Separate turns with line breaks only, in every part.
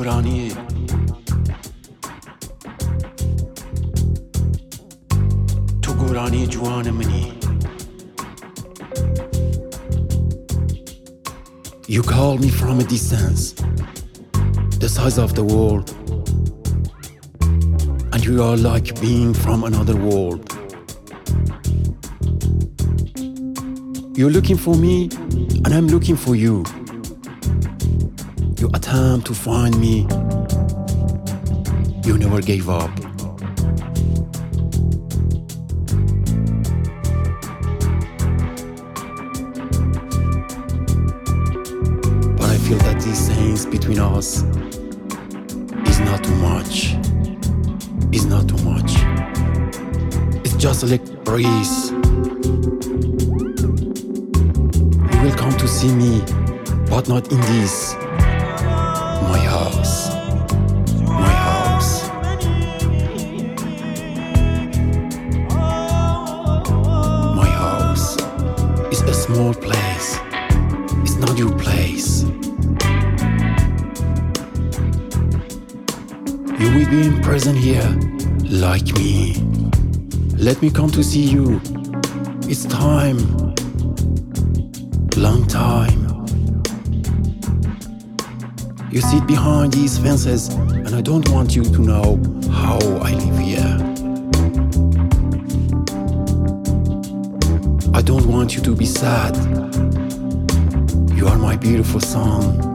گرانی تو گرانی جوان منی You call me from a distance, the size of the world, and you are like being from another world. You're looking for me, and I'm looking for you. Attempt to find me, you never gave up. But I feel that these things between us is not too much. Is not too much. It's just like breeze. Me come to see you. It's time. Long time. You sit behind these fences, and I don't want you to know how I live here. I don't want you to be sad. You are my beautiful song.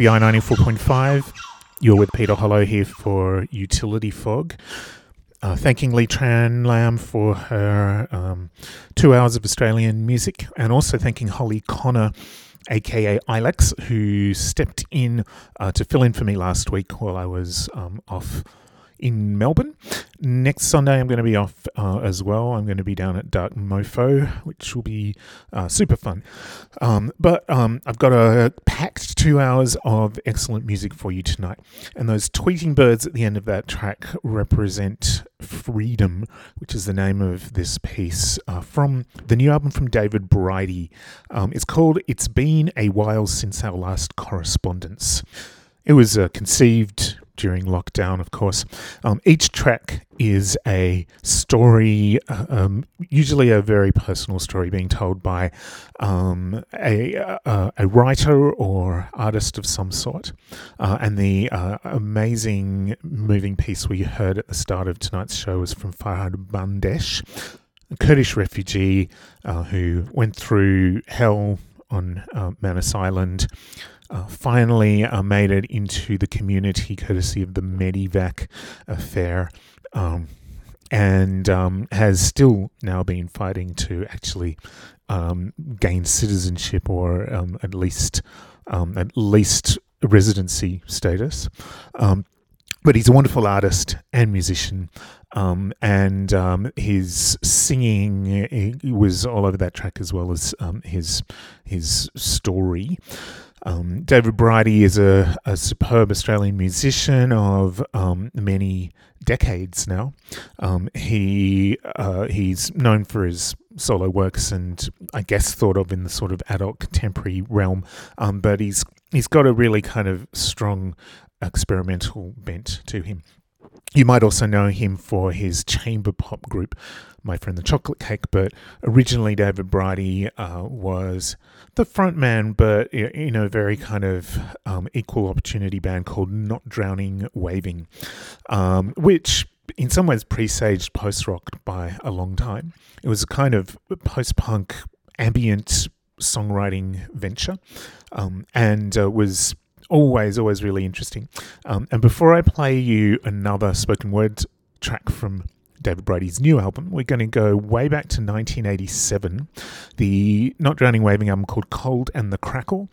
FBi 94.5, you're with Peter Hollo here for Utility Fog. Uh, thanking Lee Tran Lam for her um, two hours of Australian music, and also thanking Holly Conner, aka Ilex, who stepped in uh, to fill in for me last week while I was um, off in Melbourne. Next Sunday, I'm going to be off uh, as well. I'm going to be down at Dark Mofo, which will be uh, super fun. Um, but um, I've got a packed two hours of excellent music for you tonight. And those tweeting birds at the end of that track represent Freedom, which is the name of this piece uh, from the new album from David Bridie. Um, it's called It's Been a While Since Our Last Correspondence. It was uh, conceived during lockdown, of course. Um, each track is a story, uh, um, usually a very personal story, being told by um, a, a, a, writer or artist of some sort. Uh, and the uh, amazing moving piece we heard at the start of tonight's show was from Farhad Bandesh, a Kurdish refugee uh, who went through hell on uh, Manus Island uh, finally uh, made it into the community courtesy of the Medevac affair. Um, and um, has still now been fighting to actually um, gain citizenship or um, at least um, at least residency status. Um, but he's a wonderful artist and musician. Um, and his singing was all over that track as well as his his story. Um, David Bridie is a, a, superb Australian musician of um, many decades now. Um, he uh, he's known for his solo works and I guess thought of in the sort of adult contemporary realm, um, but he's he's got a really kind of strong experimental bent to him. You might also know him for his chamber pop group, My Friend the Chocolate Cake, but originally David Bridie uh, was the frontman, but you know, very kind of um, equal opportunity band called Not Drowning Waving, um, which in some ways presaged post rock by a long time. It was a kind of post punk ambient songwriting venture um, and uh, was always, always really interesting. Um, and before I play you another spoken word track from David Bridie's new album, we're going to go way back to 1987, the Not Drowning Waving album called Cold and the Crackle.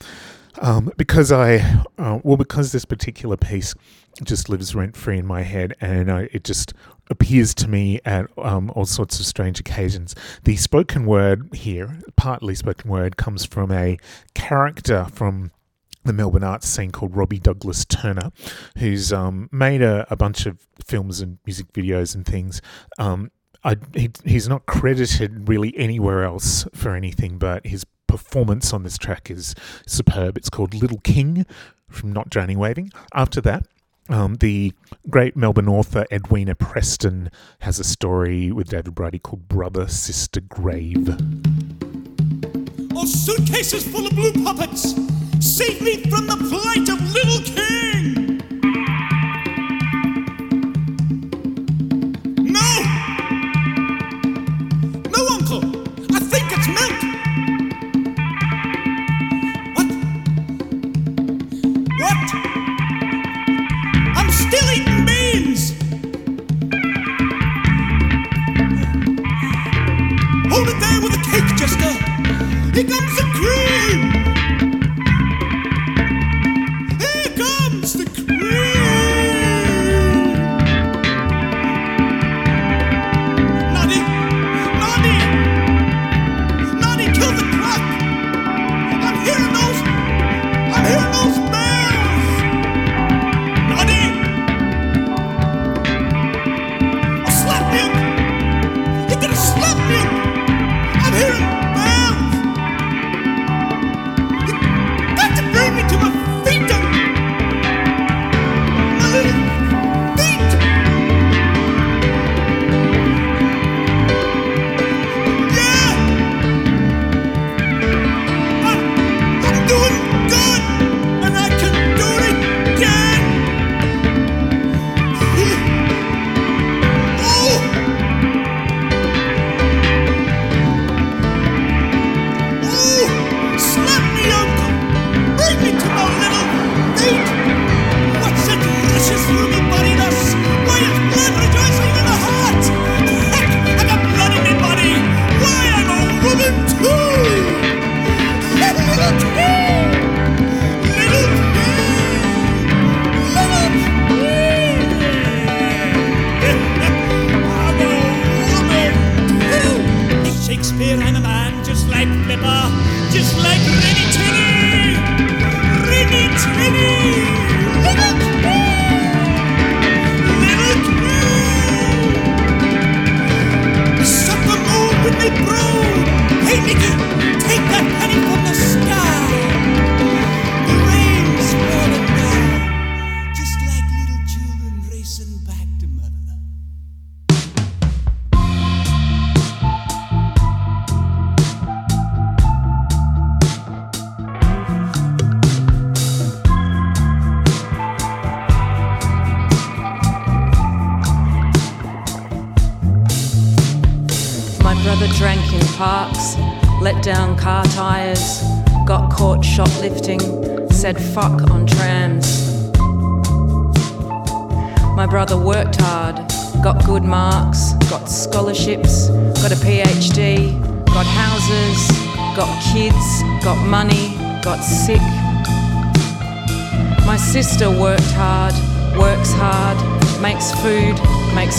Um, because I, uh, well, because this particular piece just lives rent free in my head and uh, it just appears to me at um, all sorts of strange occasions. The spoken word here, partly spoken word, comes from a character from the Melbourne arts scene called Robby Douglas Turner, who's um, made a, a, bunch of films and music videos and things. Um, I, he, he's not credited really anywhere else for anything, but his performance on this track is superb. It's called Little King from Not Drowning Waving. After that, um, the great Melbourne author Edwina Preston has a story with David Bridie called Brother Sister Grave.
Or suitcases full of blue puppets Save me from the plight of little king! No! No, uncle! I think it's milk! What? What? I'm still eating beans! Hold it there with the cake, Jester! Here comes the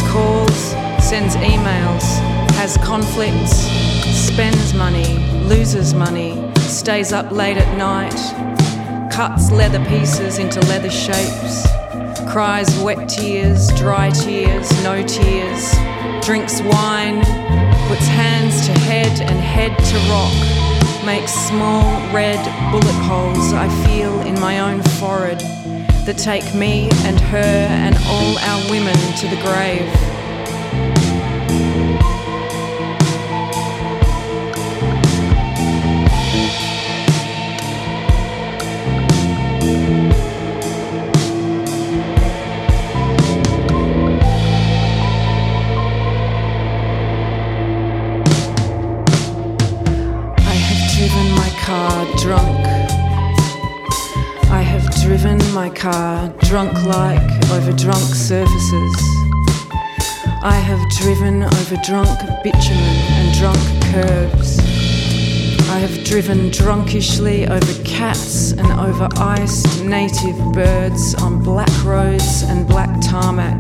calls, sends emails, has conflicts, spends money, loses money, stays up late at night, cuts leather pieces into leather shapes, cries wet tears, dry tears, no tears, drinks wine, puts hands to head and head to rock, makes small red bullet holes I feel in my own forehead that take me and her and all our women to the grave. My car drunk like over drunk surfaces. I have driven over drunk bitumen and drunk curbs. I have driven drunkishly over cats and over iced native birds on black roads and black tarmac.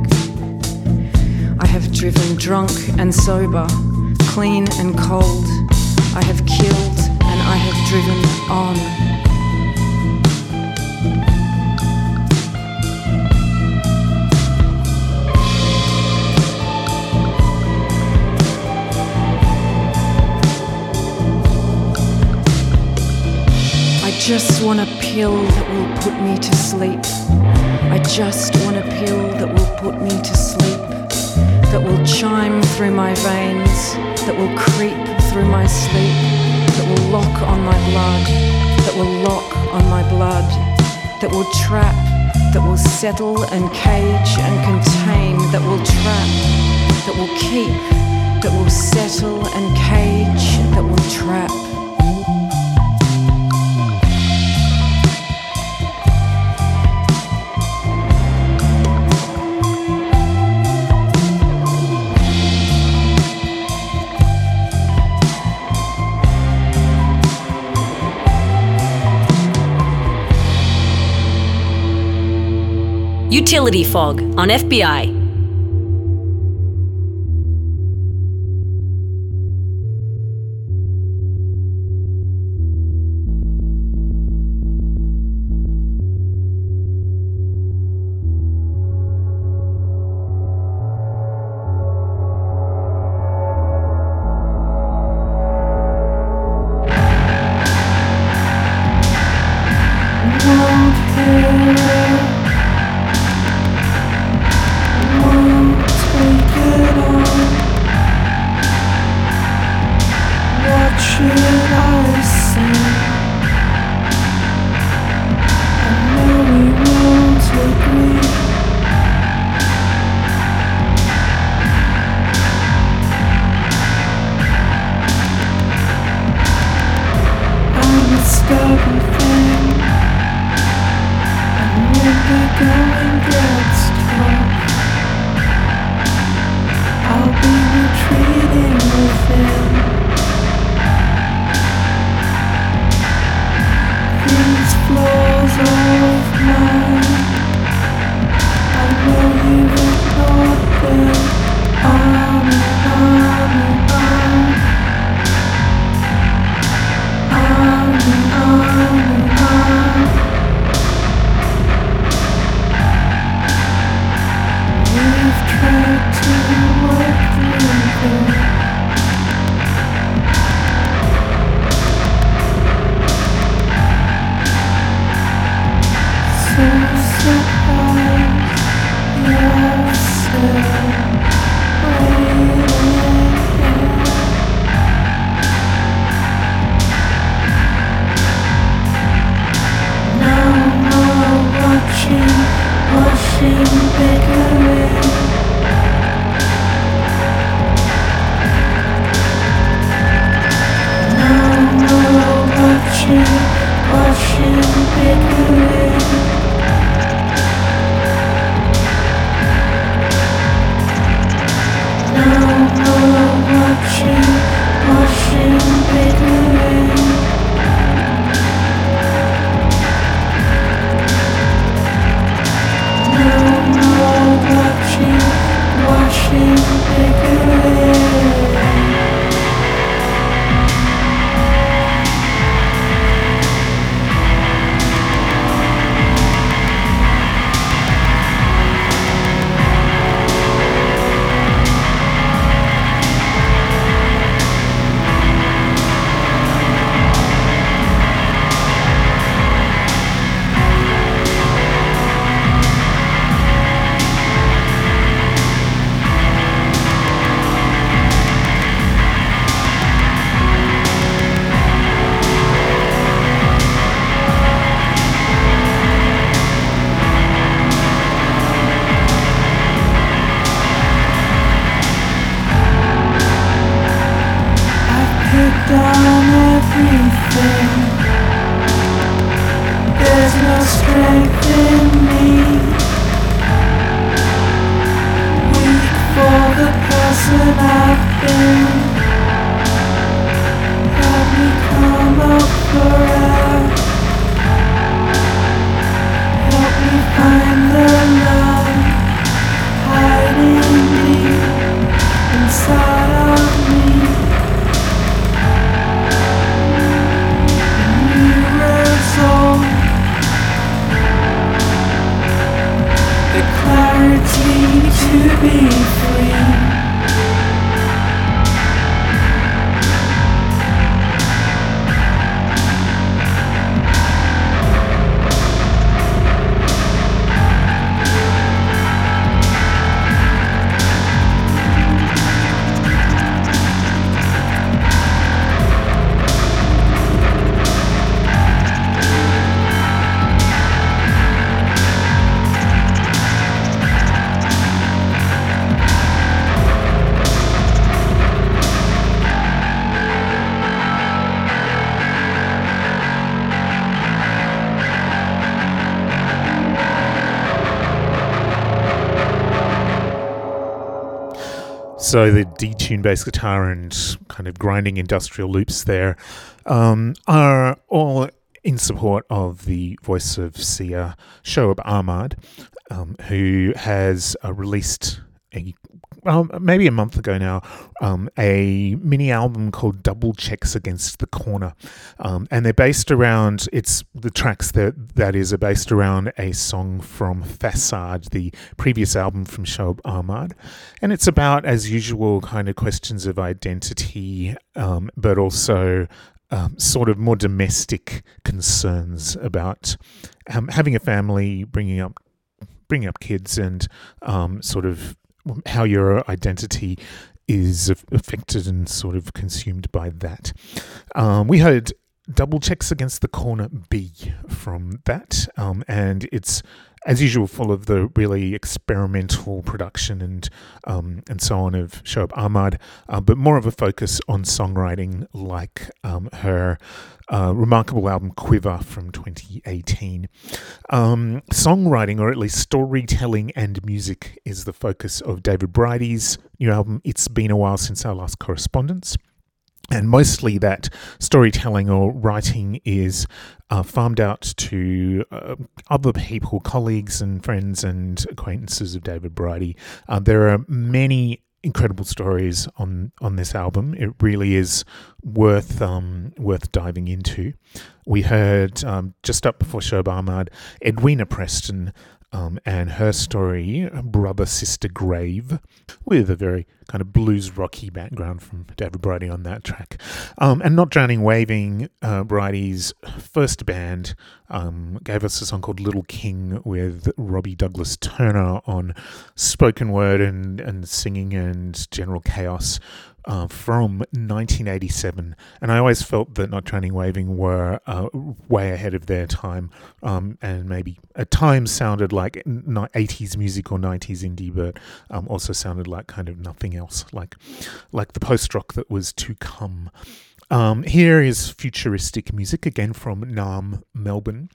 I have driven drunk and sober, clean and cold. I have killed and I have driven on. Just want a pill that will put me to sleep. I just want a pill that will put me to sleep. That will chime through my veins, that will creep through my sleep, that will lock on my blood, that will lock on my blood, that will trap, that will settle and cage and contain, that will trap, that will keep, that will settle and cage, that will trap.
Utility Fog on FBI.
So the detuned bass guitar and kind of grinding industrial loops there um, are all in support of the voice of Sia, Shoeb Ahmad, um, who has uh, released um, maybe a month ago now, um, a mini album called Double Checks Against the Corner. Um, and they're based around, it's the tracks that, that is are based around a song from Facade, the previous album from Shoeb Ahmad. And it's about, as usual, kind of questions of identity, um, but also um, sort of more domestic concerns about um, having a family, bringing up bringing up kids, and um, sort of how your identity is affected and sort of consumed by that. Um, we heard double checks against the corner B from that, um, and it's as usual full of the really experimental production and um, and so on of Shoeb Ahmad, uh, but more of a focus on songwriting, like um, her uh, remarkable album Quiver from 2018. Um, songwriting, or at least storytelling and music, is the focus of David Bridie's new album. It's been a while since our last correspondence. And mostly that storytelling or writing is uh, farmed out to uh, other people, colleagues and friends and acquaintances of David Bridie. Uh, there are many incredible stories on on this album. It really is worth um, worth diving into. We heard um, just up before Shoeb Ahmad, Edwina Preston um, and her story, Brother Sister Grave, with a very kind of blues rocky background from David Bridie on that track. Um, and Not Drowning Waving, uh, Bridie's first band, um, gave us a song called Little King with Robby Douglas Turner on spoken word and, and singing and general chaos uh, from 1987, and I always felt that Not Drowning Waving were uh, way ahead of their time, um, and maybe at times sounded like 80s music or 90s indie, but um, also sounded like kind of nothing else, like like the post rock that was to come. Um, here is futuristic music again from Naarm, Melbourne.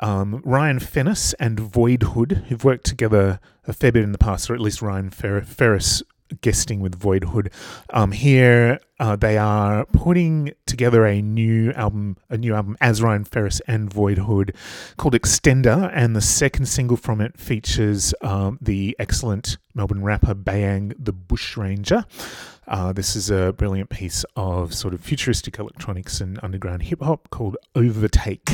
Um, Ryan Ferris and Voidhood, who've worked together a fair bit in the past, or at least Ryan Fer- Ferris guesting with Void Hood. Um, here uh, they are putting together a new album, a new album as Ryan Ferris and Void Hood called Extender, and the second single from it features um, the excellent Melbourne rapper Bayang the Bushranger. Uh, this is a brilliant piece of sort of futuristic electronics and underground hip hop called Overtake.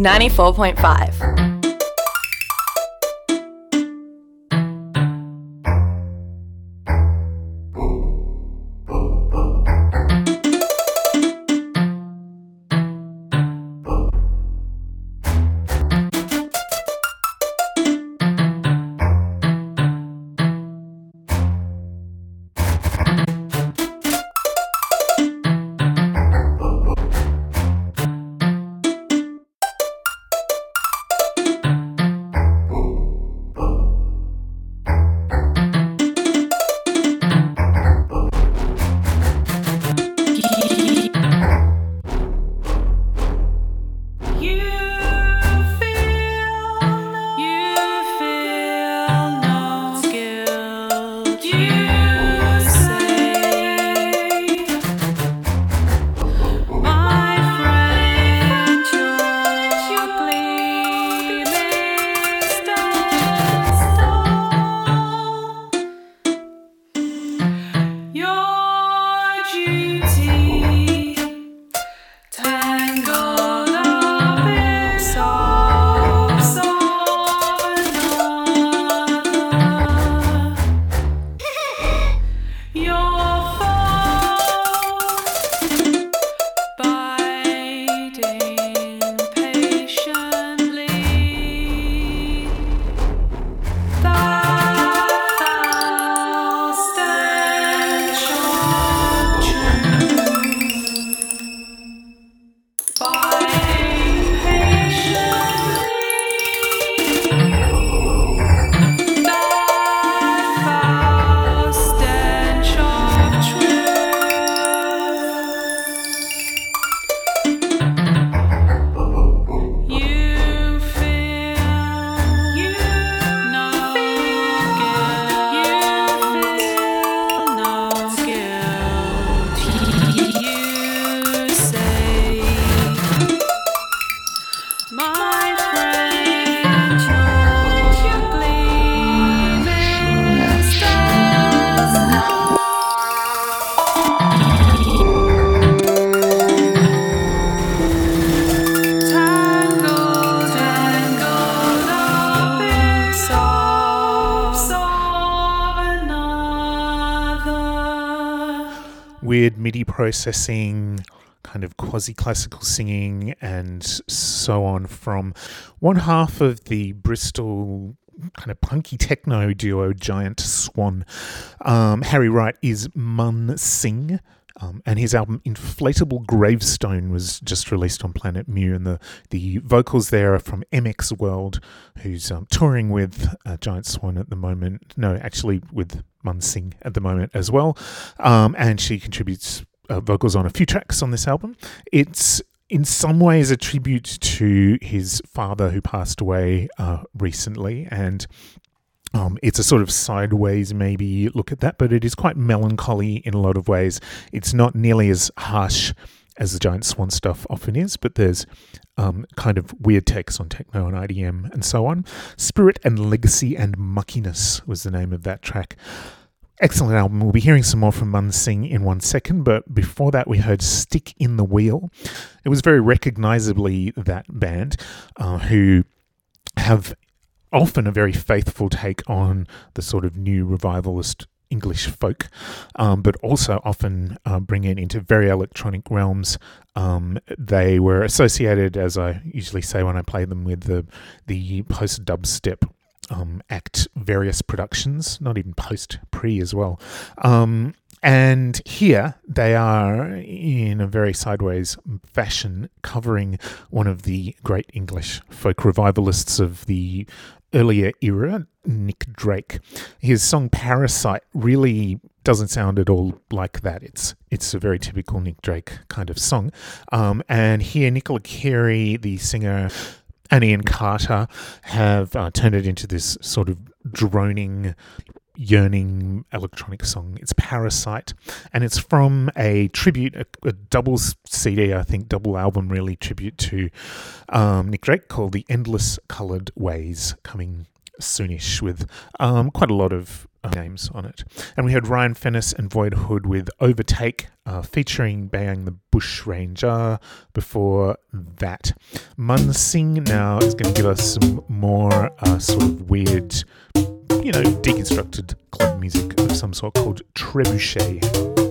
94.5.
processing, kind of quasi classical singing, and so on from one half of the Bristol kind of punky techno duo Giant Swan. Um, Harry Wright is Mun Sing. Um, and his album Inflatable Gravestone was just released on Planet Mu, and the, the vocals there are from MX World, who's um, touring with uh, Giant Swan at the moment. No, actually with Mun Sing at the moment as well. Um, and she contributes uh, vocals on a few tracks on this album. It's in some ways a tribute to his father who passed away uh, recently, and um, it's a sort of sideways maybe look at that, but it is quite melancholy in a lot of ways. It's not nearly as harsh as the Giant Swan stuff often is, but there's um, kind of weird takes on techno and IDM and so on. Spirit and Legacy and Muckiness was the name of that track. Excellent album. We'll be hearing some more from Mun Sing in one second, but before that, we heard Stick in the Wheel. It was very recognizably that band uh, who have often a very faithful take on the sort of new revivalist English folk, um, but also often uh, bring it into very electronic realms. Um, they were associated, as I usually say when I play them, with the the post dubstep um, act various productions, not even post pre as well. Um, and here they are in a very sideways fashion covering one of the great English folk revivalists of the earlier era, Nick Drake. His song Parasite really doesn't sound at all like that. It's it's a very typical Nick Drake kind of song. Um, and here Nicola Kearey, the singer, and Ian Carter have uh, turned it into this sort of droning yearning electronic song. It's Parasite, and it's from a tribute, a, a double CD, I think, double album, really tribute to um, Nick Drake called The Endless Coloured Ways, coming soonish with um, quite a lot of names on it. And we had Ryan Ferris and Void Hood with Overtake, uh, featuring Bang the Bush Ranger. Before that, Mun Munsing now is going to give us some more uh, sort of weird, you know, deconstructed club music of some sort called Trebuchet.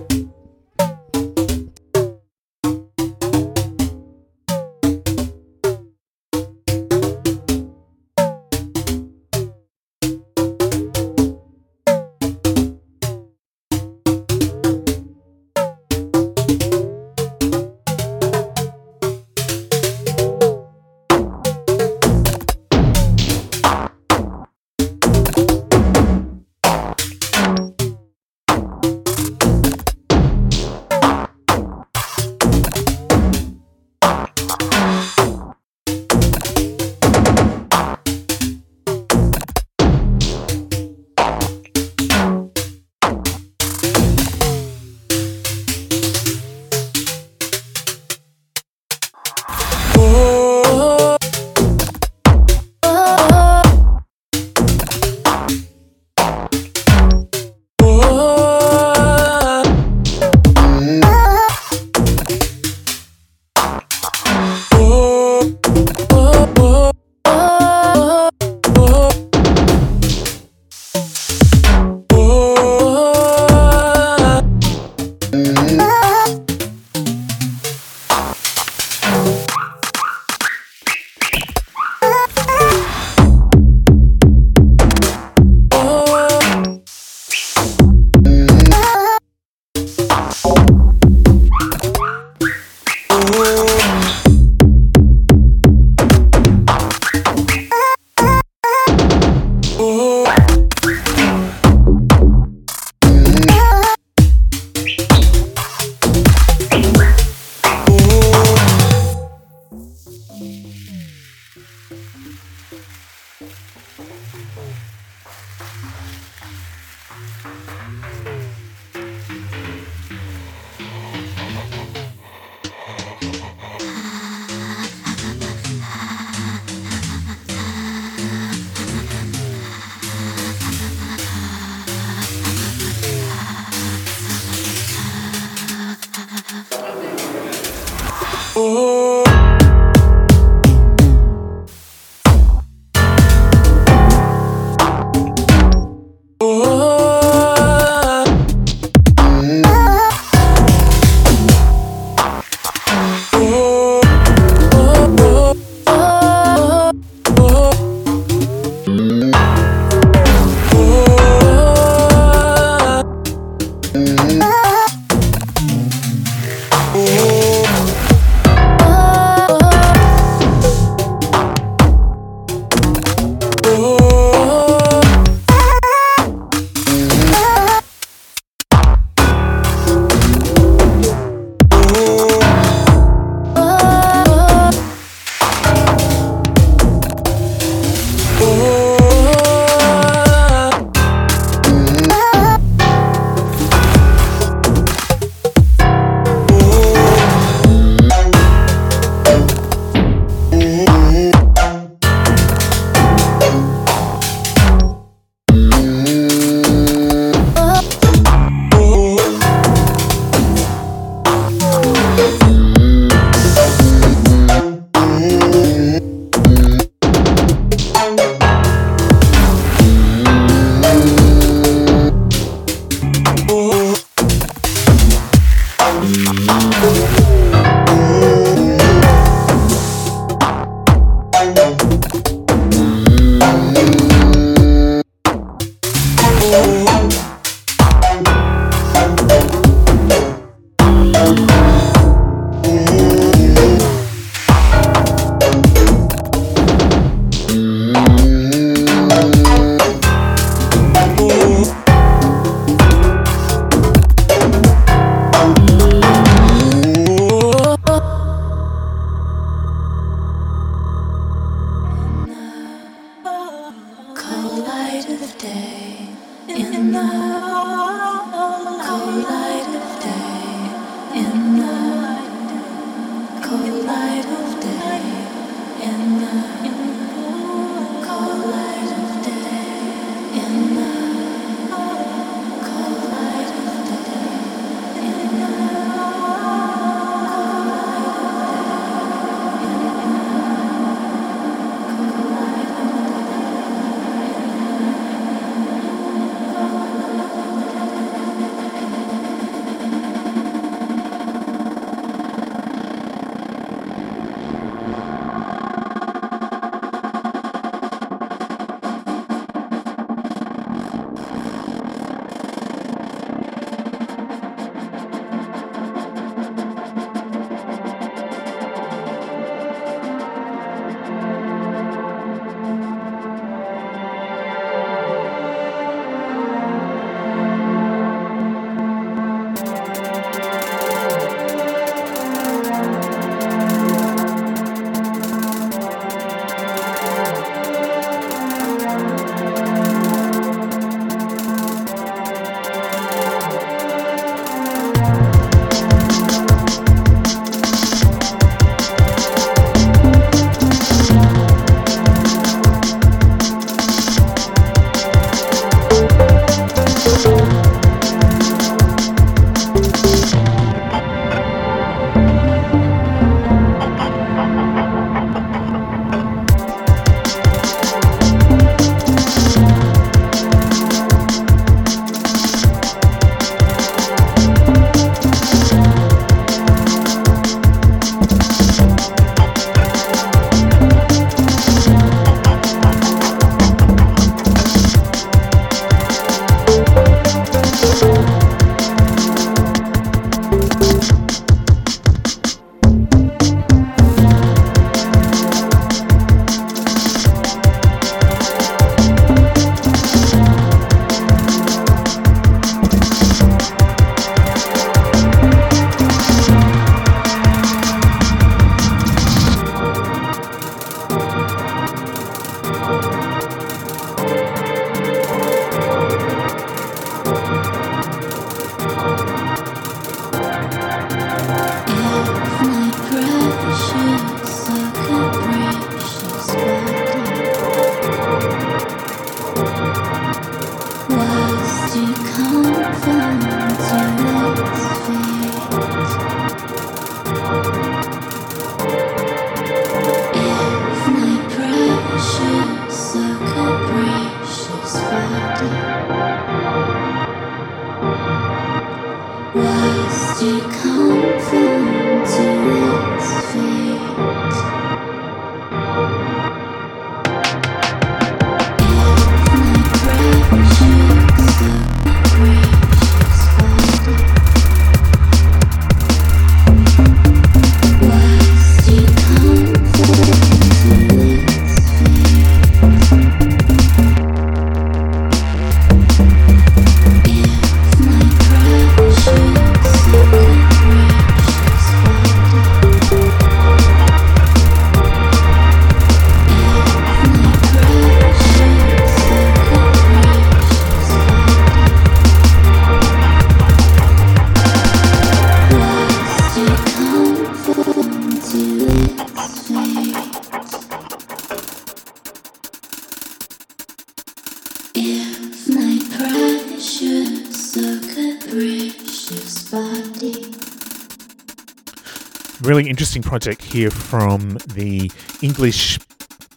Really interesting project here from the English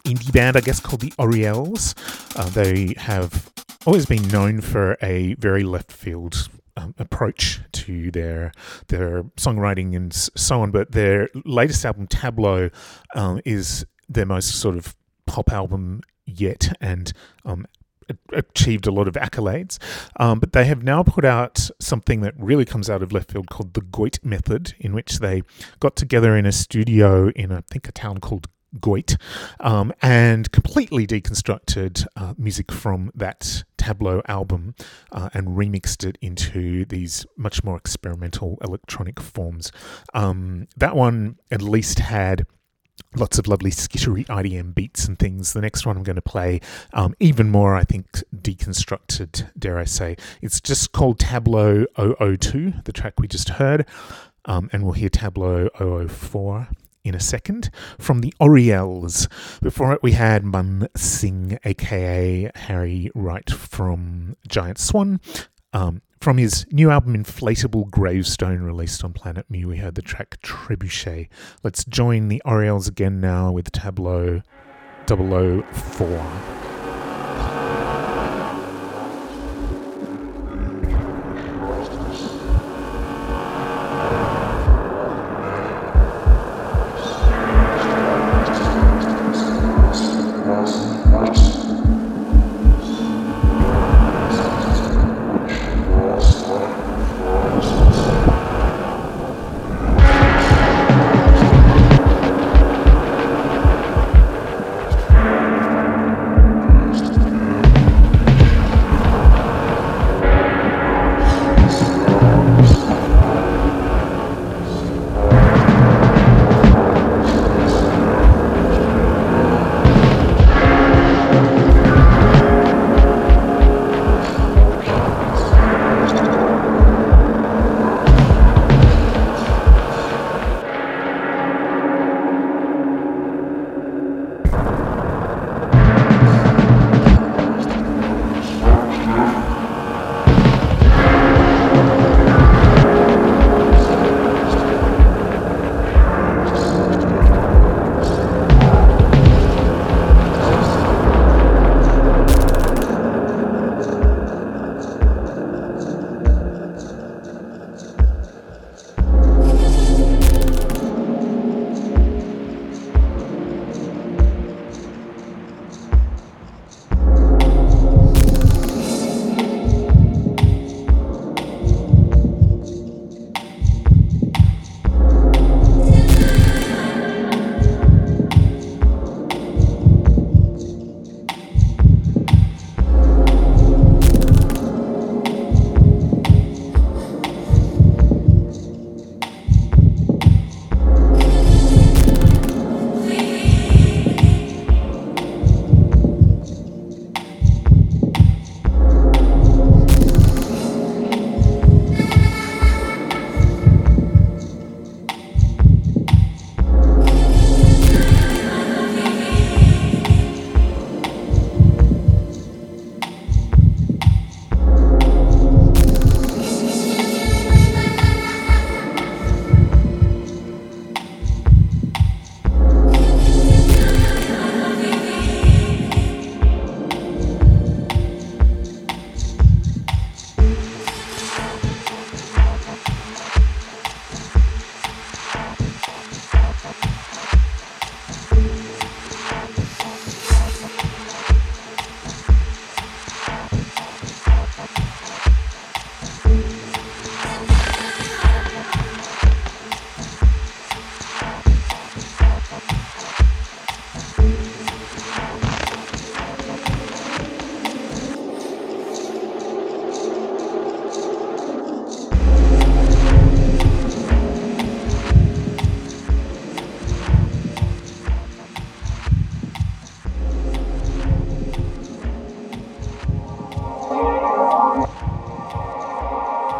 indie band, I guess called the Orielles. Uh, they have always been known for a very left field um, approach to their their songwriting and so on. But their latest album, Tableau, um, is their most sort of pop album yet, and um, achieved a lot of accolades. Um, but they have now put out something that really comes out of left field called the Goit Method, in which they got together in a studio in, I think, a town called Goit, um, and completely deconstructed uh, music from that Tableau album uh, and remixed it into these much more experimental electronic forms. Um, that one at least had lots of lovely skittery IDM beats and things. The next one I'm going to play, um, even more, I think, deconstructed, dare I say. It's just called Tableau 002, the track we just heard, um, and we'll hear Tableau 004 in a second from the Orielles. Before it, we had Mun Sing, aka Harry Wright from Giant Swan. Um, from his new album Inflatable Gravestone, released on Planet Mu, we heard the track Trebuchet. Let's join the Orielles again now with Tableau 004.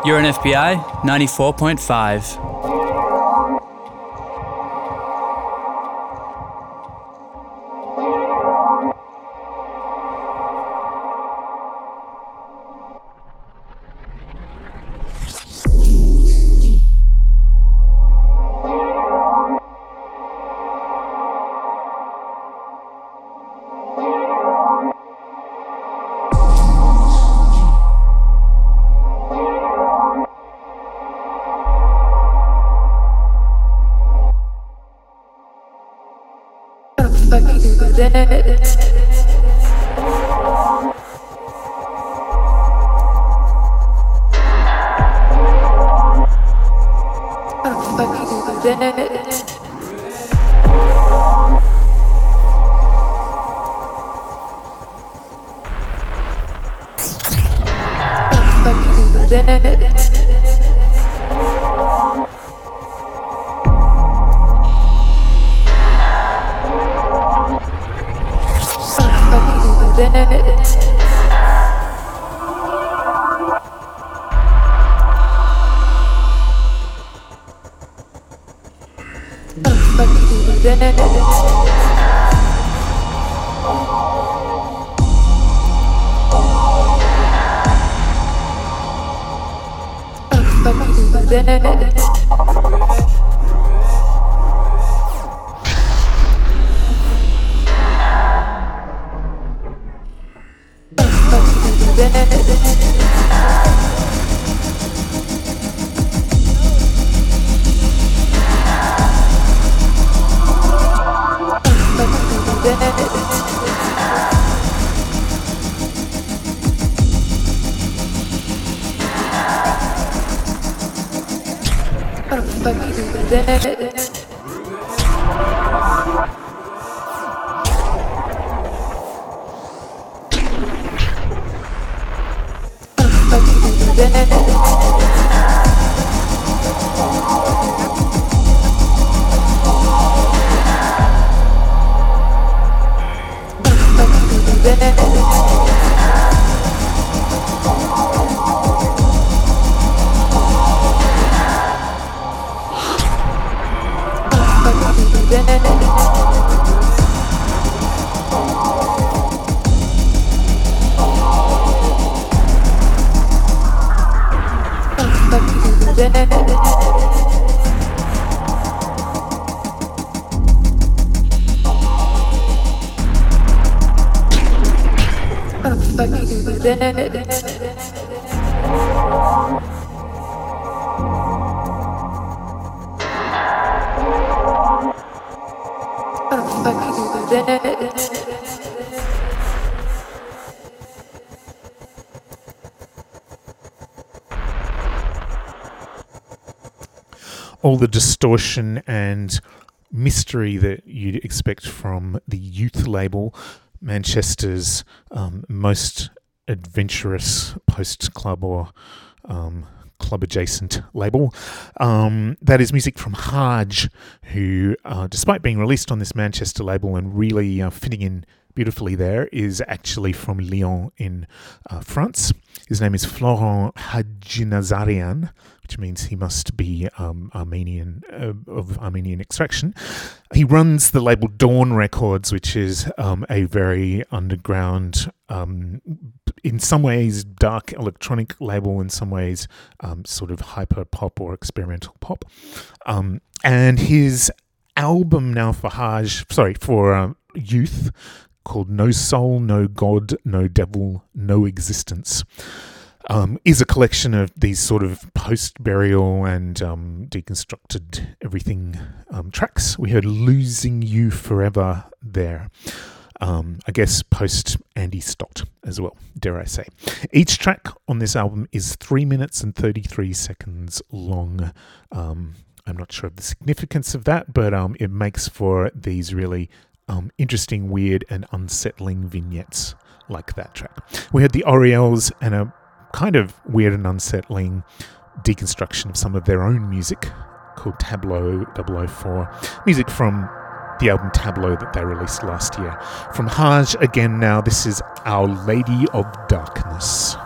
You're an FBi 94.5.
the distortion and mystery that you'd expect from the youth label, Manchester's um, most adventurous post club or um, club adjacent label. Um, that is music from Haj, who, uh, despite being released on this Manchester label and really uh, fitting in beautifully there, is actually from Lyon in uh, France. His name is Florent Hadjinazarian which means he must be um, Armenian uh, of Armenian extraction. He runs the label Dawn Records, which is um, a very underground, um, in some ways dark electronic label, in some ways um, sort of hyper pop or experimental pop. Um, and his album now for Haj, sorry, for uh, youth, called No Soul, No God, No Devil, No Existence um, is a collection of these sort of post burial and um, deconstructed everything um, tracks. We heard Losing You Forever there. Um, I guess post Andy Stott as well, dare I say. Each track on this album is three minutes and 33 seconds long. Um, I'm not sure of the significance of that, but um, it makes for these really interesting, weird, and unsettling vignettes like that track. We had the Orielles and a kind of weird and unsettling deconstruction of some of their own music called Tableau 004. Music from the album Tableau that they released last year. From Haj again now, this is Our Lady of Darkness.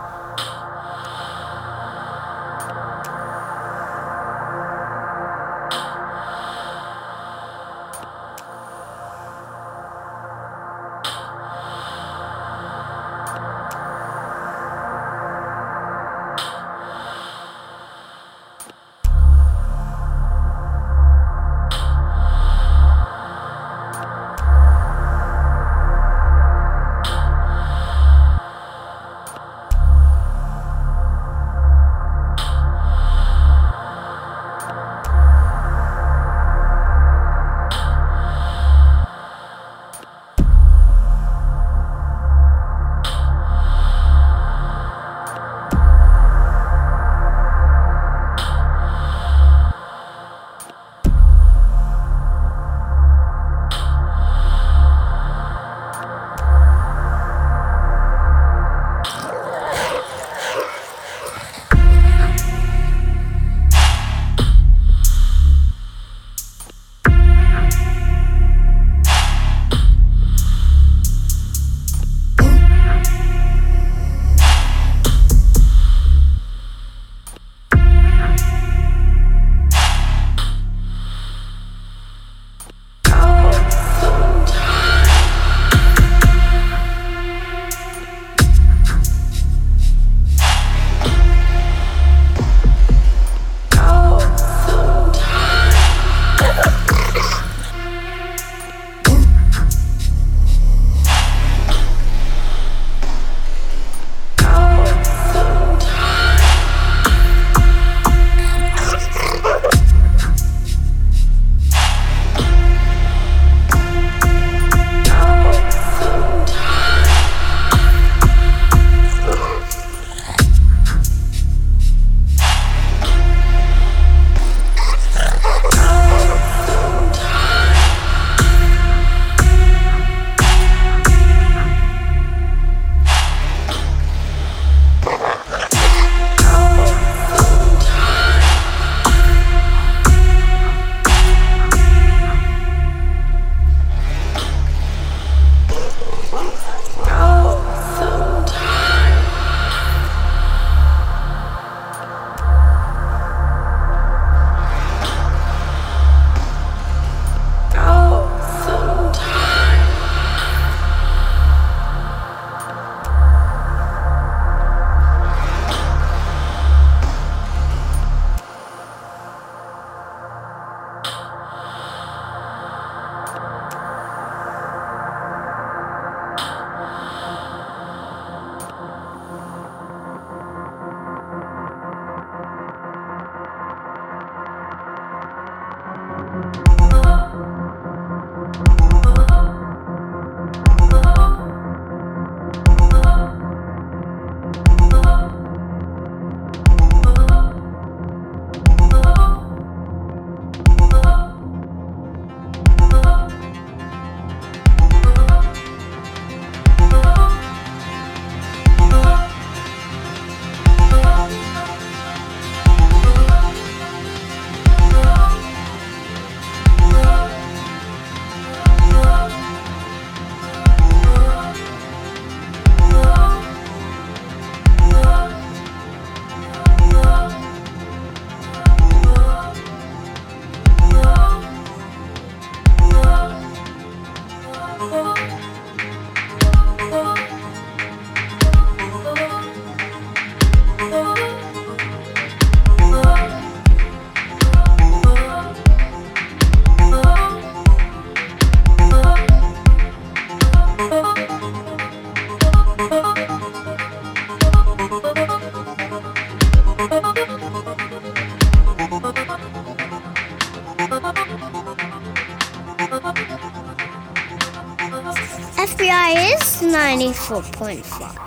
94.5.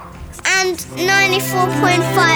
And 94.5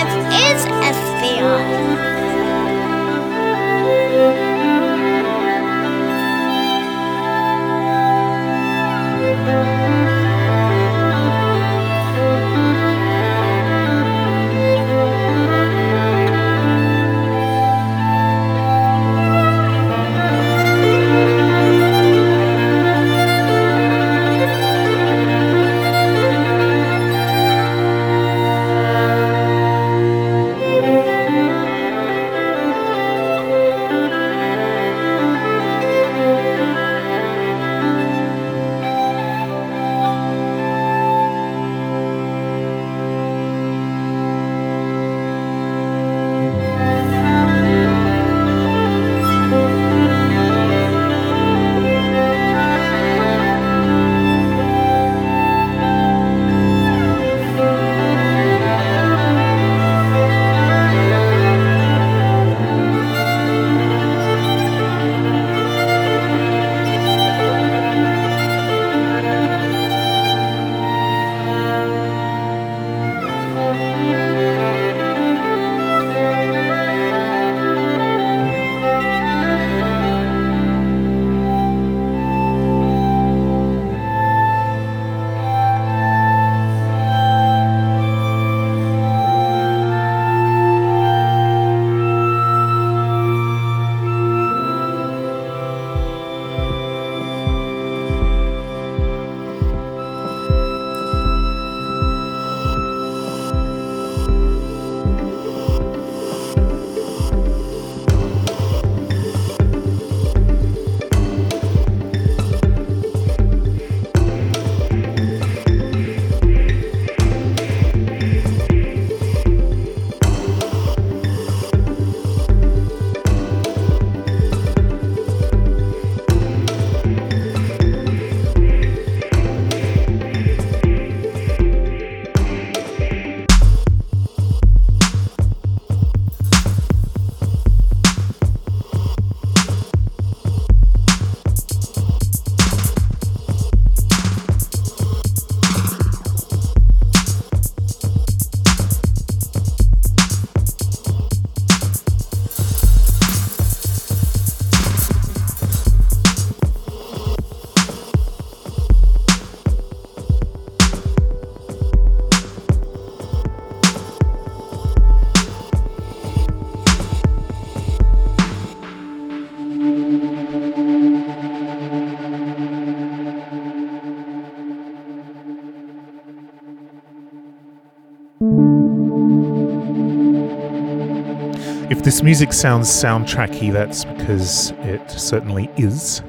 this music sounds soundtracky, that's because it certainly is.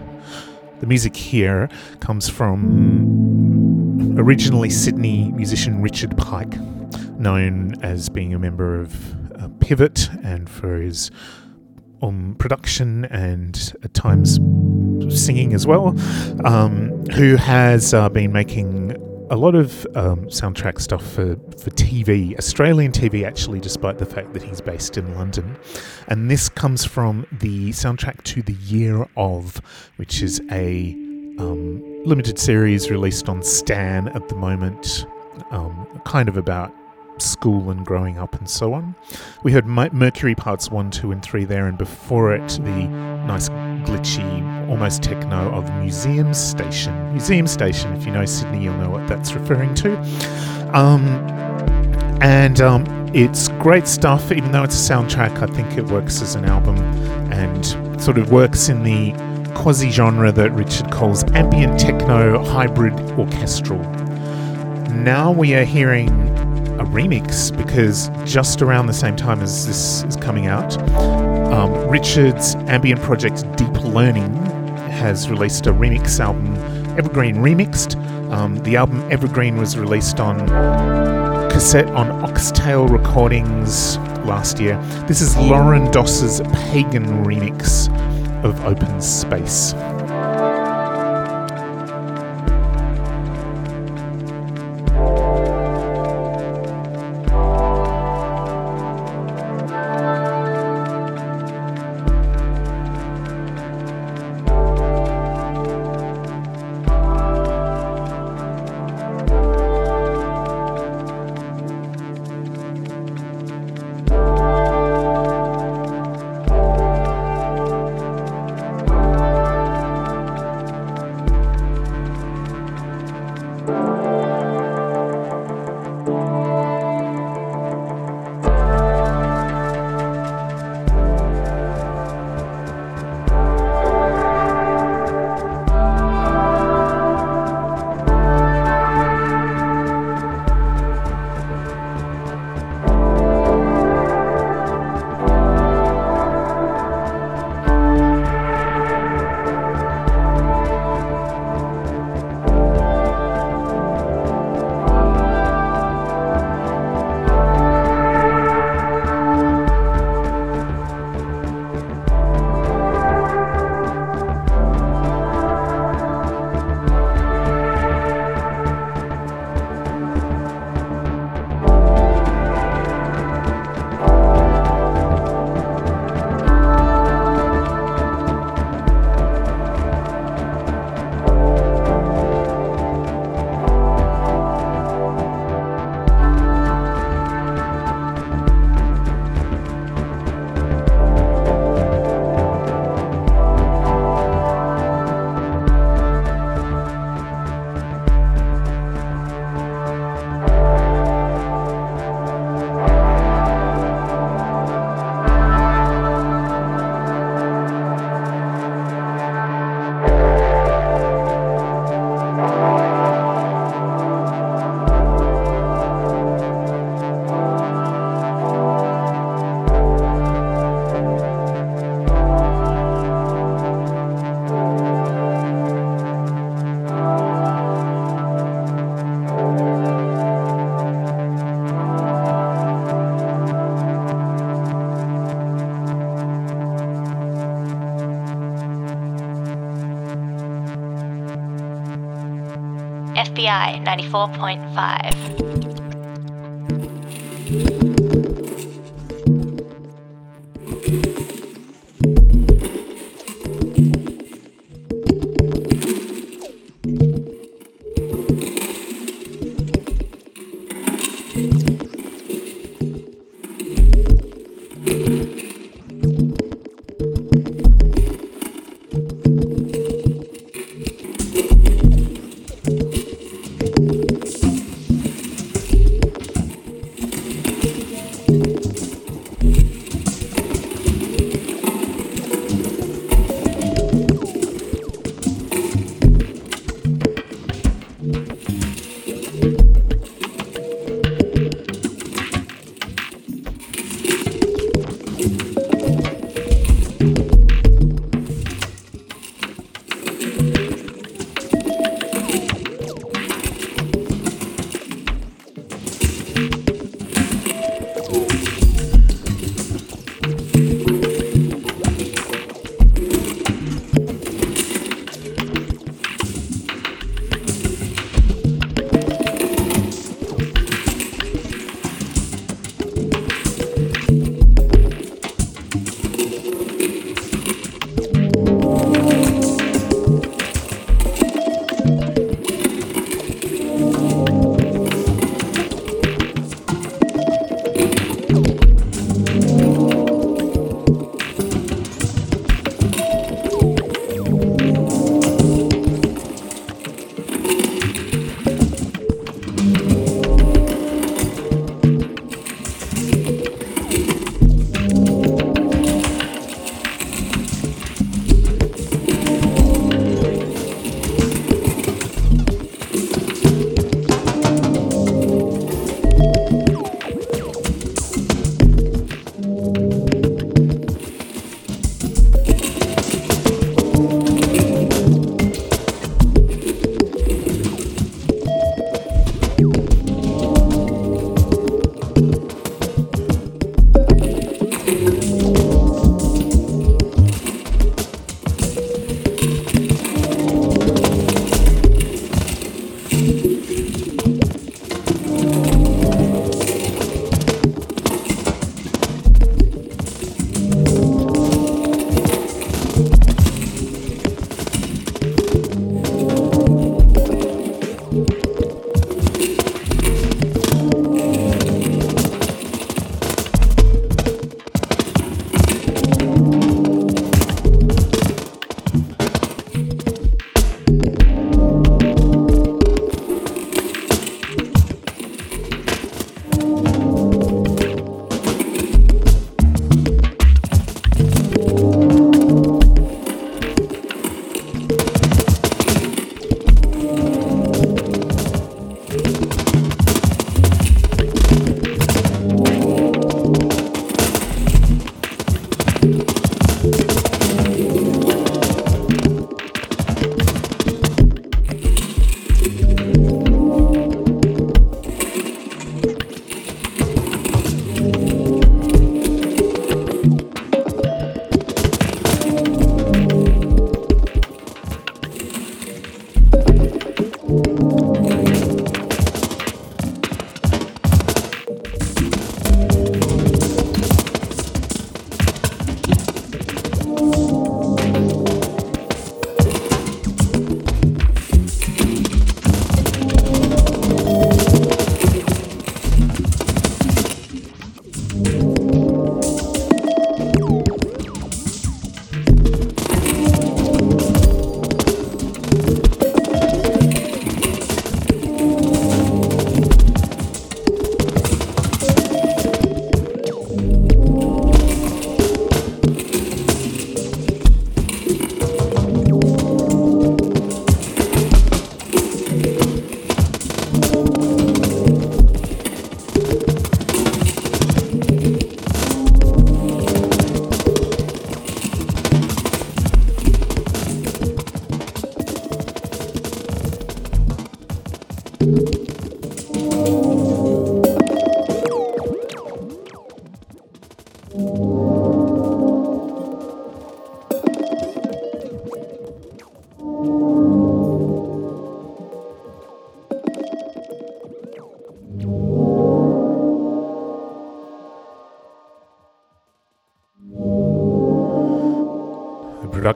The music here comes from originally Sydney musician Richard Pike, known as being a member of uh, Pivot and for his um, production and at times singing as well, um, who has uh, been making a lot of um, soundtrack stuff for, for TV, Australian TV, actually, despite the fact that he's based in London. And this comes from the soundtrack to The Year of, which is a um, limited series released on Stan at the moment, um, kind of about school and growing up and so on. We heard Mercury parts 1, 2, and 3 there, and before it, the nice, glitchy, almost techno of Museum Station. Museum Station, if you know Sydney, you'll know what that's referring to. Um, and um, it's great stuff, even though it's a soundtrack, I think it works as an album and sort of works in the quasi genre that Richard calls ambient techno hybrid orchestral. Now we are hearing a remix because just around the same time as this is coming out, um, Richard's ambient project Deep Learning has released a remix album, Evergreen Remixed. Um, the album Evergreen was released on cassette on Oxtail Recordings last year. This is Lauren Doss's pagan remix of Open Space.
94.5.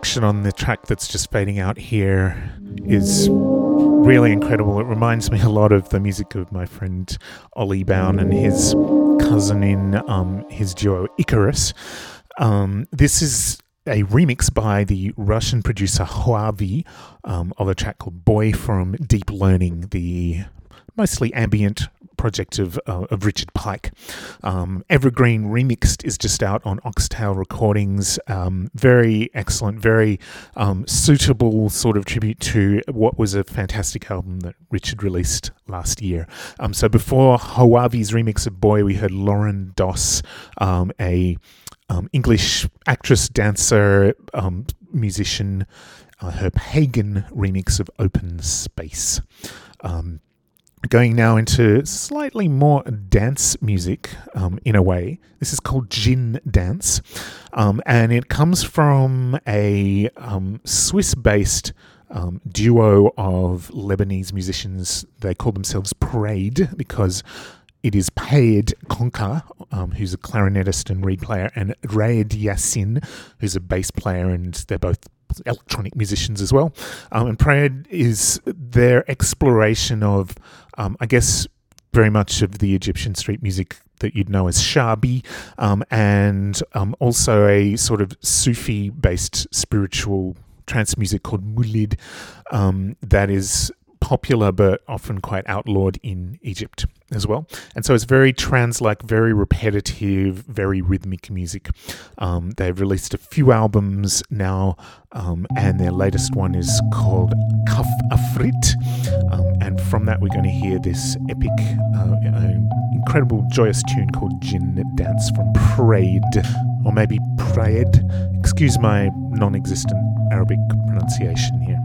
production on the track that's just fading out here is really incredible. It reminds me a lot of the music of my friend Ollie Bown and his cousin in um, his duo Icarus. Um, this is a remix by the Russian producer Huavi um, of a track called Boy from Deep Learning, the mostly ambient project of, uh, of Richard Pike. Um, Evergreen Remixed is just out on Oxtail Recordings. Um, very excellent, very um, suitable sort of tribute to what was a fantastic album that Richard released last year. Um, so before Huavi's remix of Boy, we heard Lauren Doss, um, a English actress, dancer, musician, uh, her pagan remix of Open Space. Um, Going now into slightly more dance music um, in a way. This is called Jin Dance, um, and it comes from a um, Swiss based um, duo of Lebanese musicians. They call themselves Praed because it is Paed Conca, um, who's a clarinetist and reed player, and Raed Yassin, who's a bass player, and they're both electronic musicians as well. Um, and Praed is their exploration of um, I guess very much of the Egyptian street music that you'd know as Shabi, um, and um, also a sort of Sufi based spiritual trance music called Mulid um, that is popular but often quite outlawed in Egypt as well. And so it's very trans like, very repetitive, very rhythmic music. Um, they've released a few albums now, um, and their latest one is called Kaf Afrit. Um, and from that, we're going to hear this epic, uh, uh, incredible, joyous tune called Jin Dance from Parade, or maybe Prayed. Excuse my non existent Arabic pronunciation here.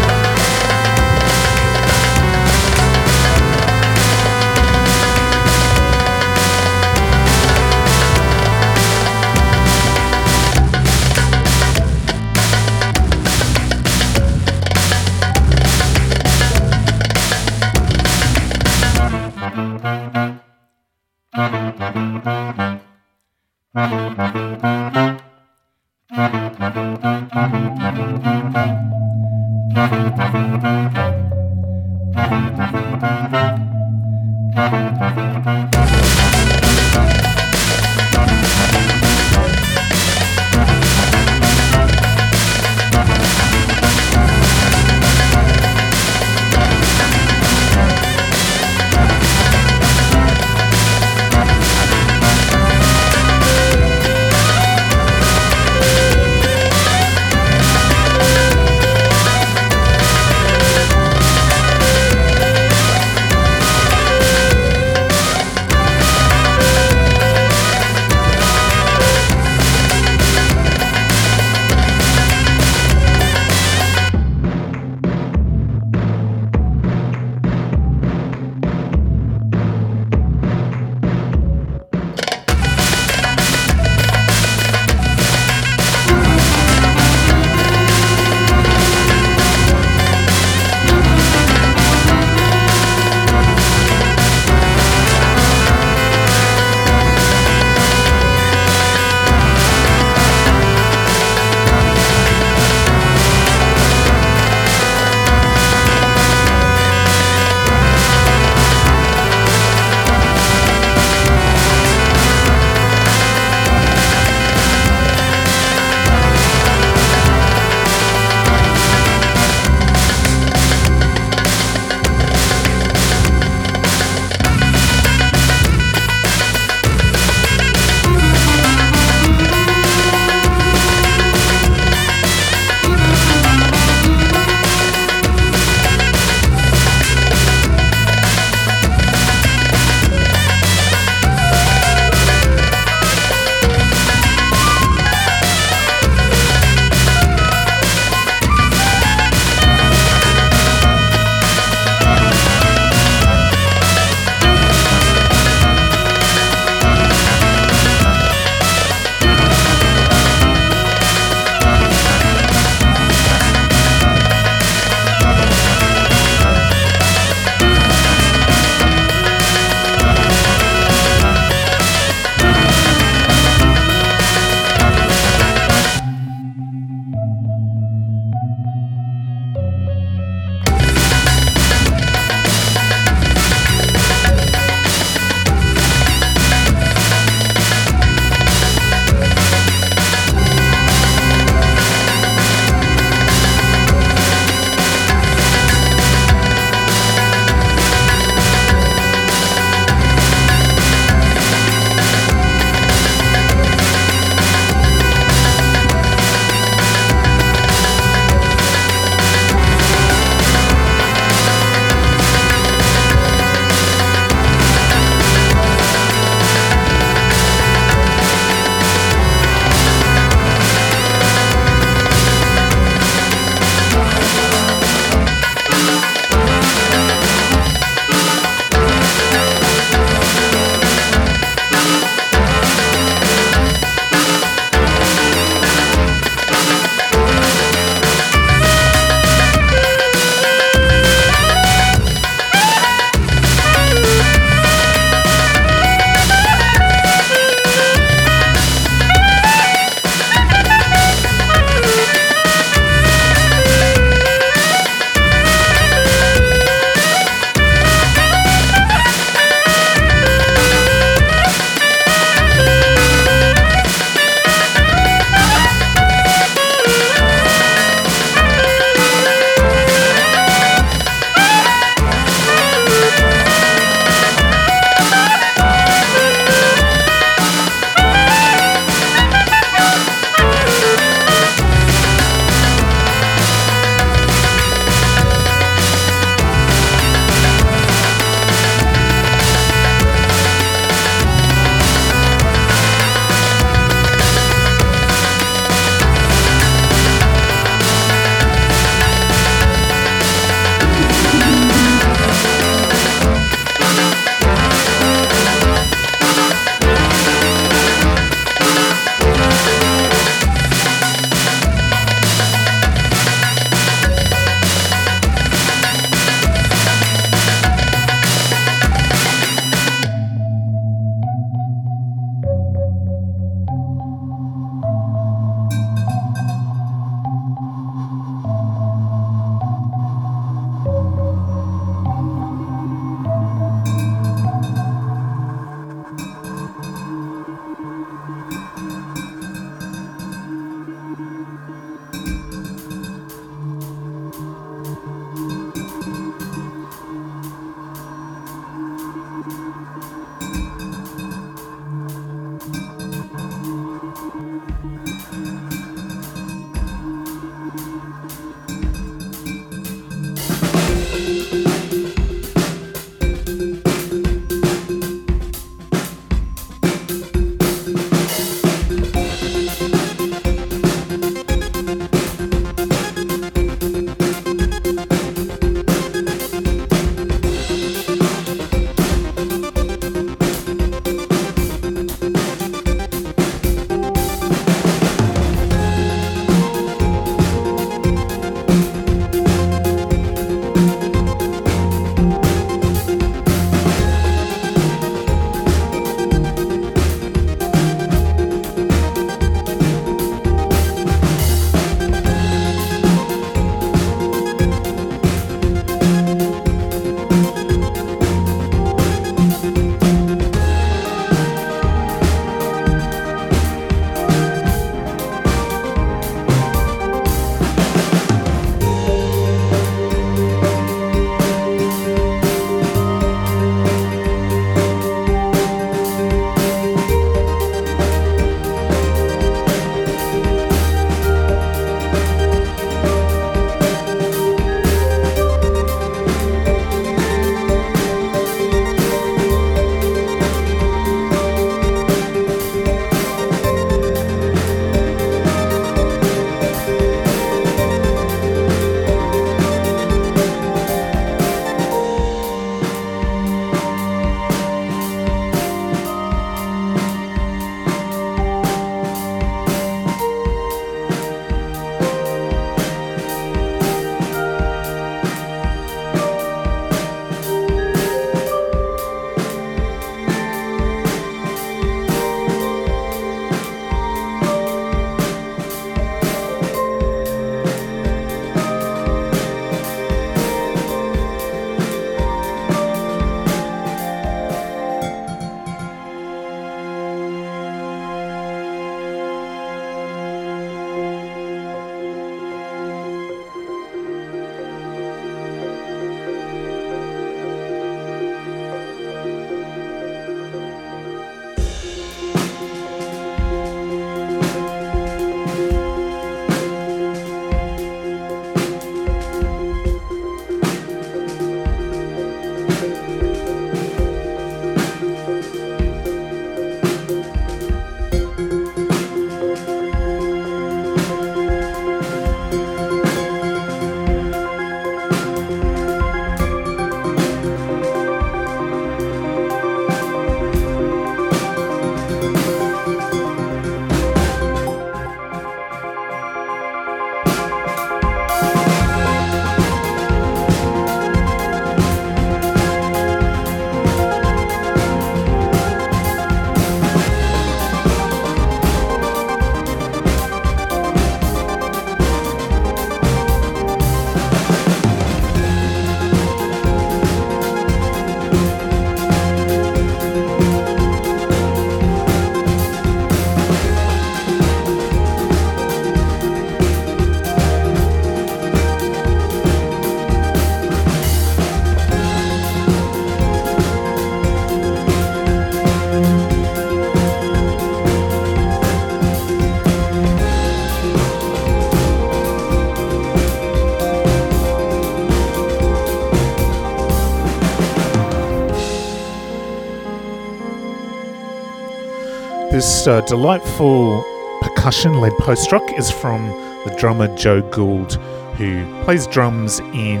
This uh, delightful percussion led post rock is from the drummer Joe Gould, who plays drums in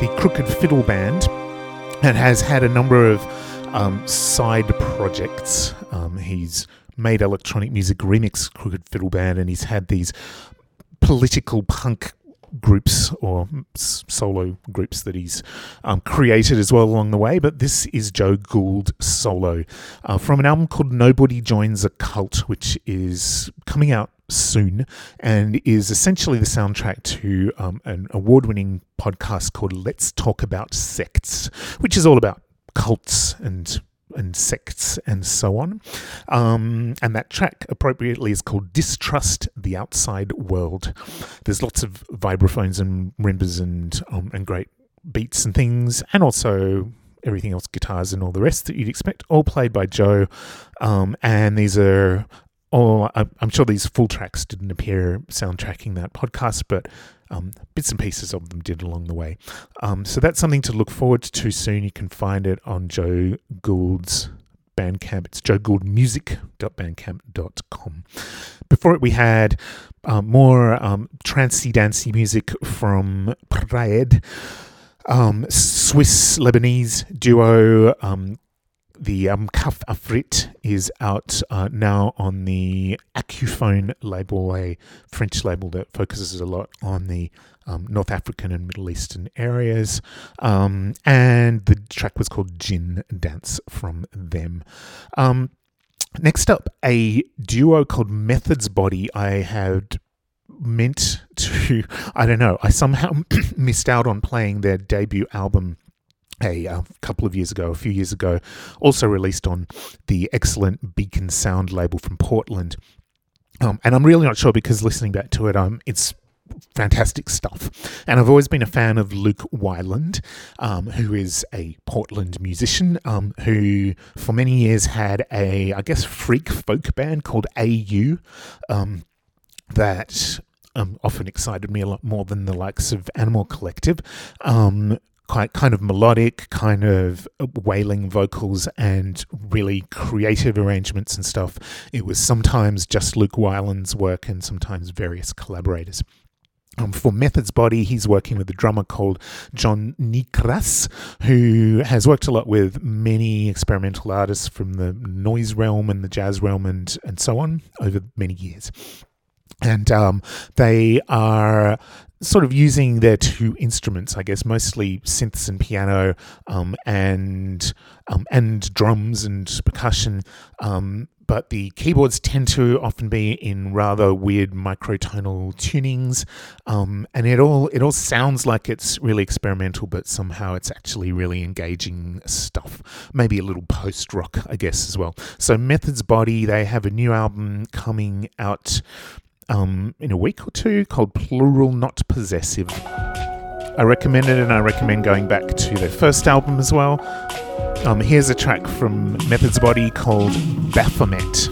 the Crooked Fiddle Band and has had a number of um, side projects. Um, he's made electronic music remix Crooked Fiddle Band, and he's had these political punk groups or solo groups that he's um, created as well along the way. But this is Joe Gould solo uh, from an album called Nobody Joins a Cult, which is coming out soon and is essentially the soundtrack to um, an award winning podcast called Let's Talk About Sects, which is all about cults and and sects and so on. Um, and that track appropriately is called Distrust the Outside World. There's lots of vibraphones and marimbas and um, and great beats and things, and also everything else, guitars and all the rest that you'd expect, all played by Joe. Um, and these are all, I'm sure these full tracks didn't appear soundtracking that podcast, but um, bits and pieces of them did along the way. Um, so that's something to look forward to soon. You can find it on Joe Gould's Bandcamp. It's joegouldmusic.bandcamp.com. Before it, we had um, more um, trancey dancey music from Praed, um, Swiss Lebanese duo. Um, the um, Kaf Afrit is out uh, now on the Acuphone label, a French label that focuses a lot on the um, North African and Middle Eastern areas. Um, and the track was called Gin Dance from them. Um, next up, a duo called Methods Body. I had meant to, I don't know, I somehow missed out on playing their debut album a, a couple of years ago, a few years ago, also released on the excellent Beacon Sound label from Portland. Um, and I'm really not sure because listening back to it, um, it's fantastic stuff. And I've always been a fan of Luke Wyland, um, who is a Portland musician um, who, for many years, had a, I guess, freak folk band called AU um, that um, often excited me a lot more than the likes of Animal Collective. Quite kind of melodic, kind of wailing vocals, and really creative arrangements and stuff. It was sometimes just Luke Wyland's work and sometimes various collaborators. Um, for Methods Body, he's working with a drummer called John Niekrasz, who has worked a lot with many experimental artists from the noise realm and the jazz realm and, and so on over many years. And um, they are sort of using their two instruments, I guess, mostly synths and piano, um, and um, and drums and percussion. Um, but the keyboards tend to often be in rather weird microtonal tunings, um, and it all it all sounds like it's really experimental, but somehow it's actually really engaging stuff. Maybe a little post rock, I guess, as well. So Methods Body, they have a new album coming out um, in a week or two called Plural Not Possessive. I recommend it and I recommend going back to their first album as well. Um, here's a track from Methods Body called Baphomet.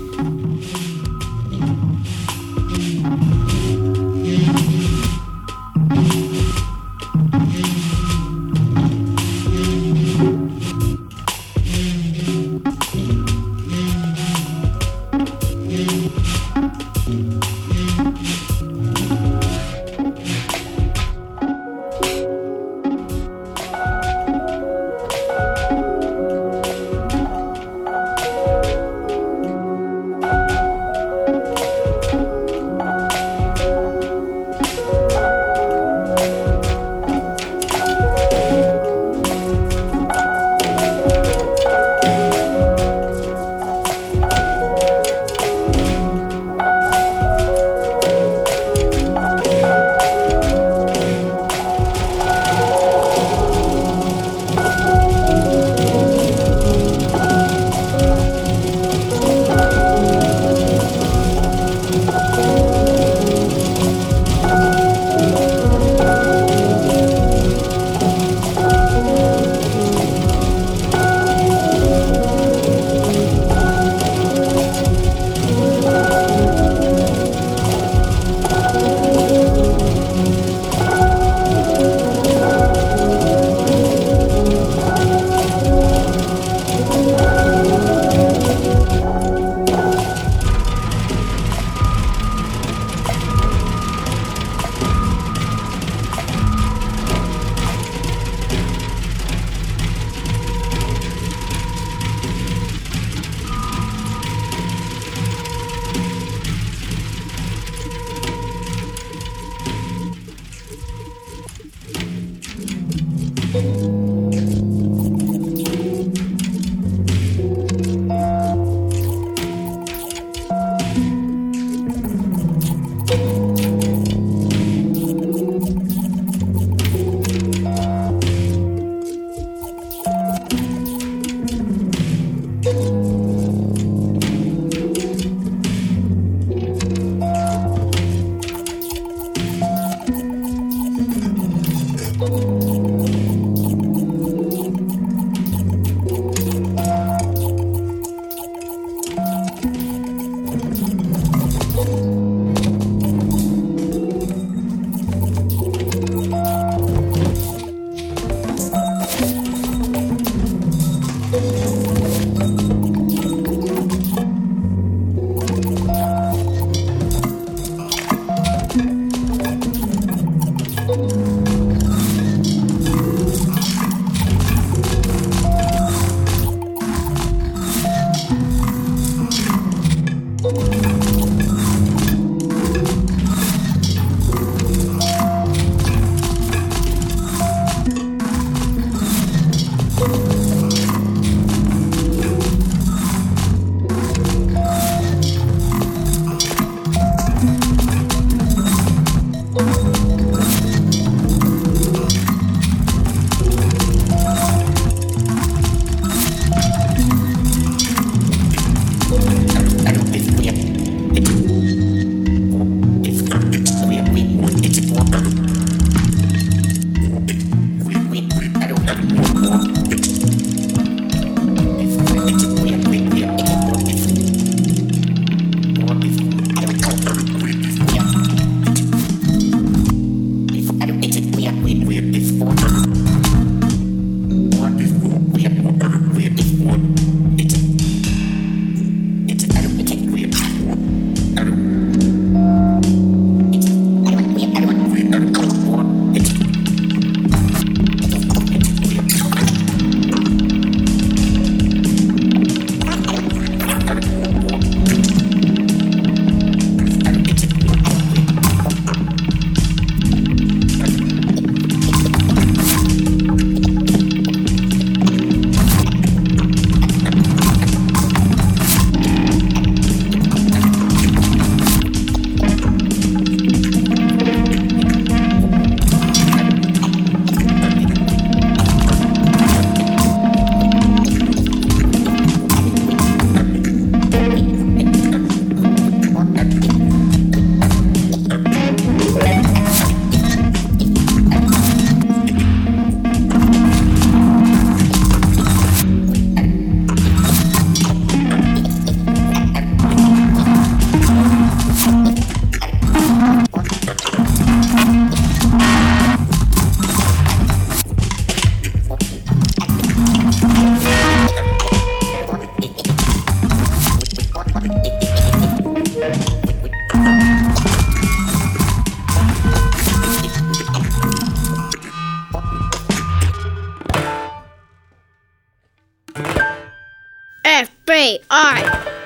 FBi.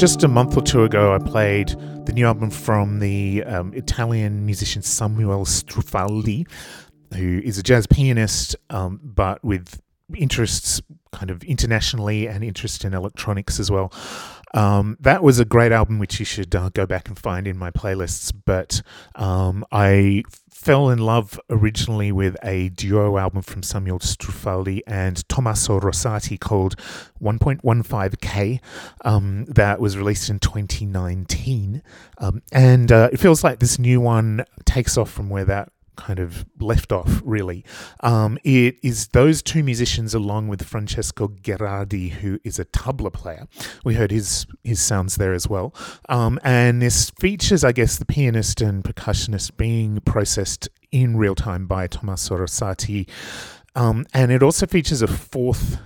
Just a month or two ago, I played the new album from the um, Italian musician Samuel Strufaldi, who is a jazz pianist, um, but with interests kind of internationally and interest in electronics as well. Um, that was a great album, which you should uh, go back and find in my playlists. But um, I fell in love originally with a duo album from Samuel Strufaldi and Tommaso Rosati called 1.15K um, that was released in 2019. Um, and uh, it feels like this new one takes off from where that kind of left off, really. Um, it is those two musicians along with Francesco Gherardi, who is a tabla player. We heard his his sounds there as well. Um, and this features, I guess, the pianist and percussionist being processed in real time by Tommaso Rosati. Um, and it also features a fourth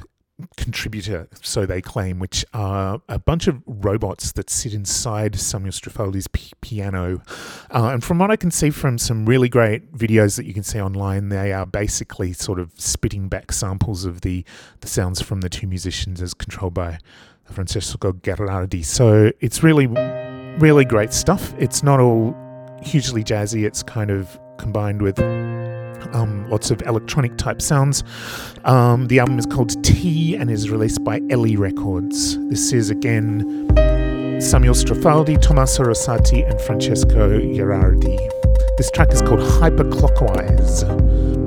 contributor, so they claim, which are a bunch of robots that sit inside Samuel Strufaldi's p- piano. Uh, and from what I can see from some really great videos that you can see online, they are basically sort of spitting back samples of the, the sounds from the two musicians as controlled by Francesco Gherardi. So it's really, really great stuff. It's not all hugely jazzy, it's kind of combined with um, lots of electronic type sounds. Um, the album is called T and is released by Ellie Records. This is again Samuel Strufaldi, Tommaso Rosati, and Francesco Gherardi. This track is called Hyperclockwise.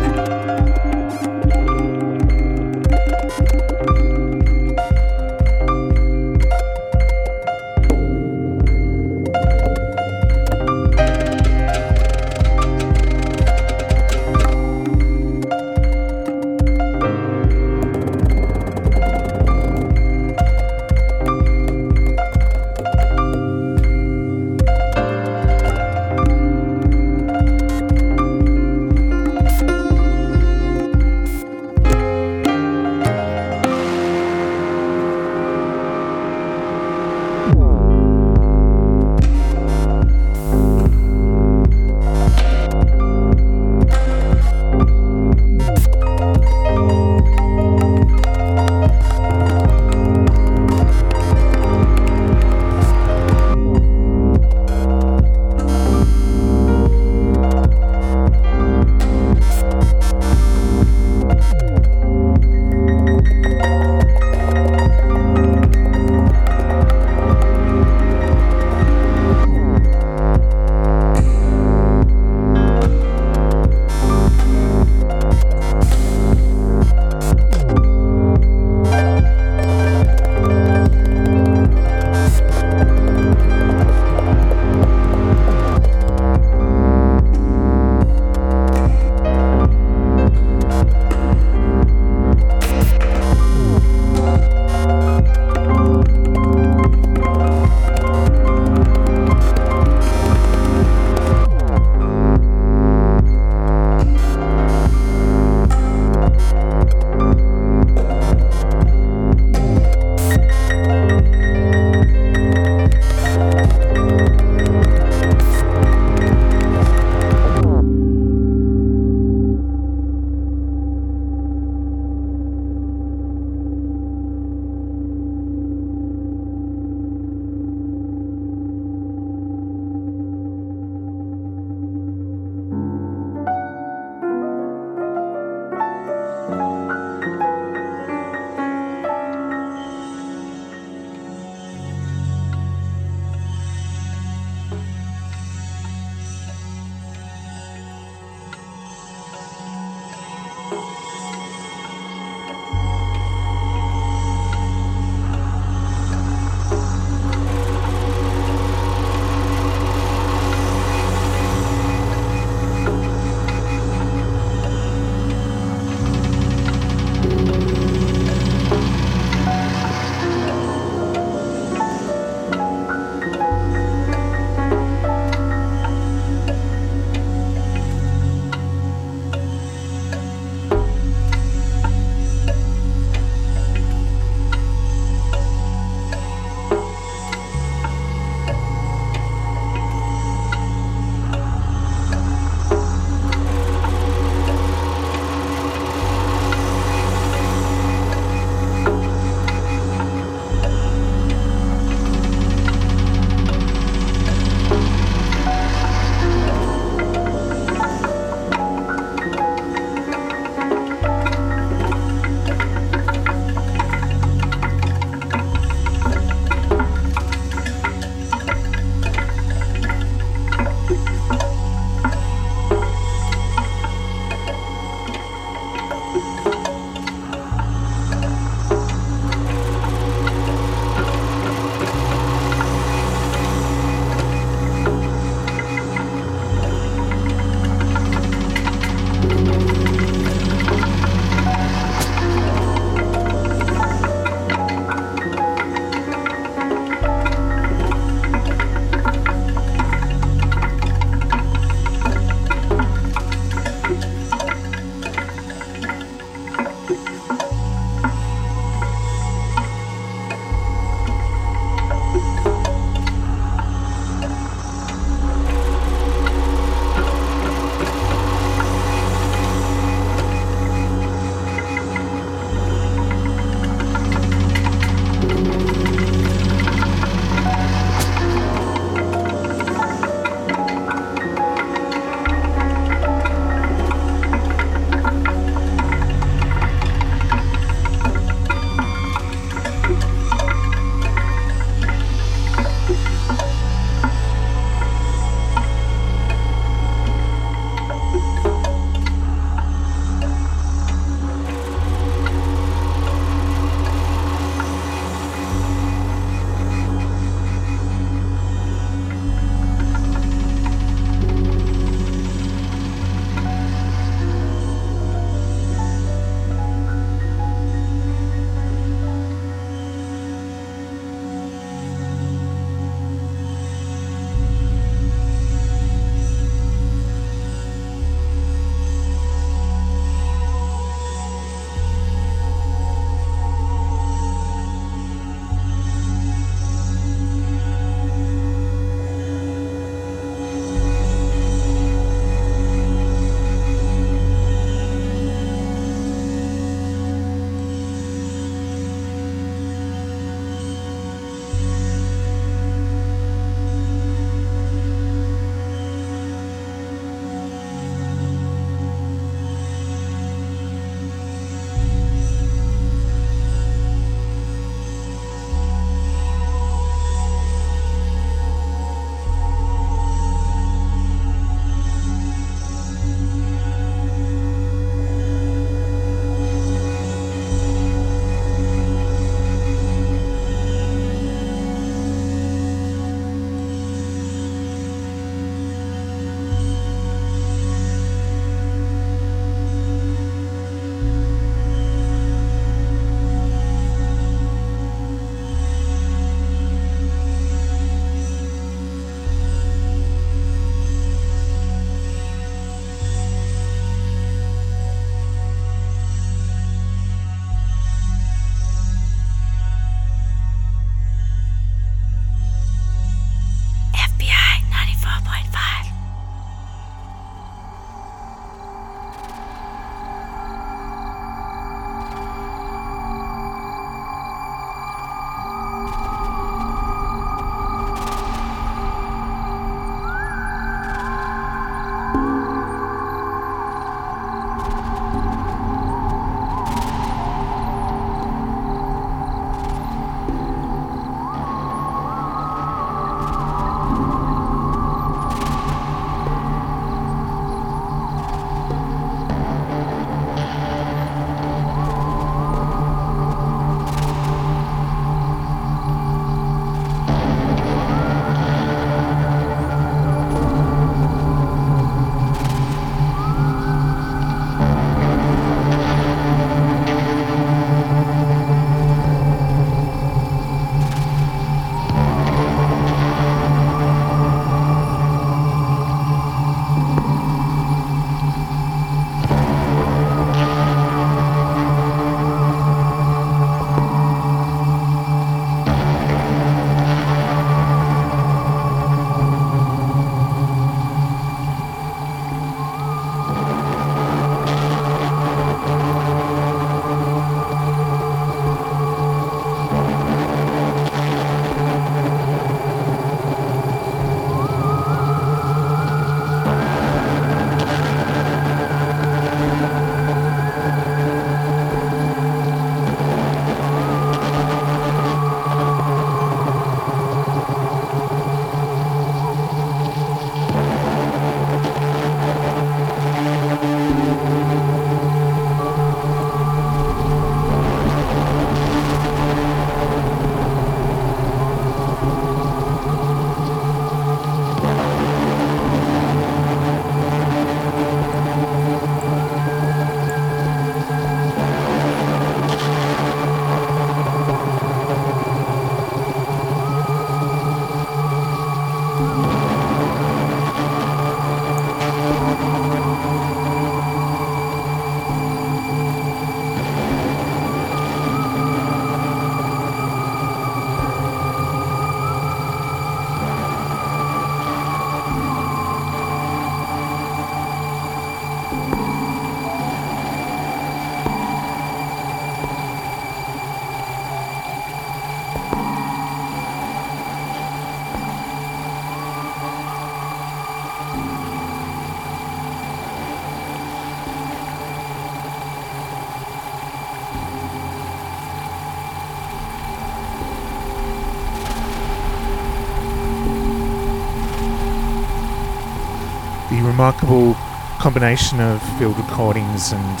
Remarkable combination of field recordings and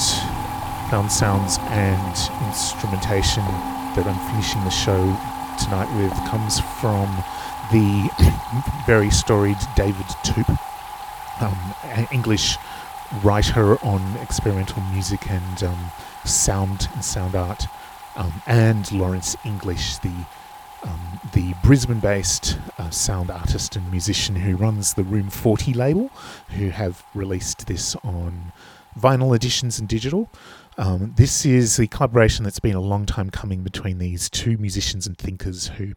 found sounds and instrumentation that I'm finishing the show tonight with comes from the very storied David Toop, um, an English writer on experimental music and um, sound and sound art, um, and Lawrence English, the um, the Brisbane-based uh, sound artist and musician who runs the Room 40 label, who have released this on vinyl editions and digital. Um, this is a collaboration that's been a long time coming between these two musicians and thinkers who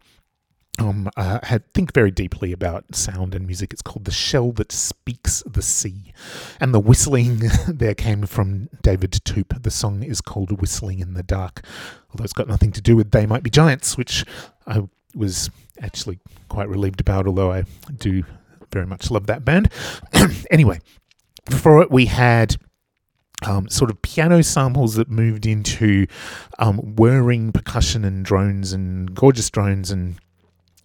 um, uh, had think very deeply about sound and music. It's called "The Shell That Speaks the Sea," and the whistling there came from David Toop. The song is called "Whistling in the Dark," although it's got nothing to do with "They Might Be Giants," which I was actually quite relieved about. Although I do very much love that band. anyway, before it we had um, sort of piano samples that moved into um, whirring percussion and drones and gorgeous drones and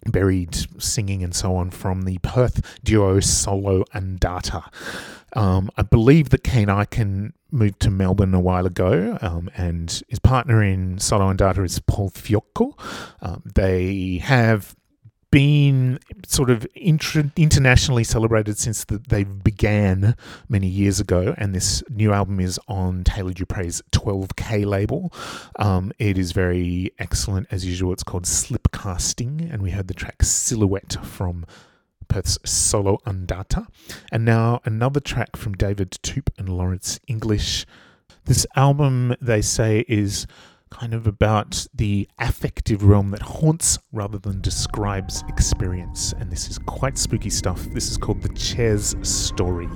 buried singing and so on from the Perth duo Solo Andata. Um, I believe that Kane Ikin moved to Melbourne a while ago, um, and his partner in Solo Andata is Paul Fiocco. Um, they have been sort of inter- internationally celebrated since the, they began many years ago, and this new album is on Taylor Deupree's 12K label. Um, it is very excellent as usual. It's called Slipcasting, and we heard the track Silhouette from Perth's Solo Andata. And now another track from David Toop and Lawrence English. This album, they say, is kind of about the affective realm that haunts rather than describes experience. And this is quite spooky stuff. This is called The Chair's Story.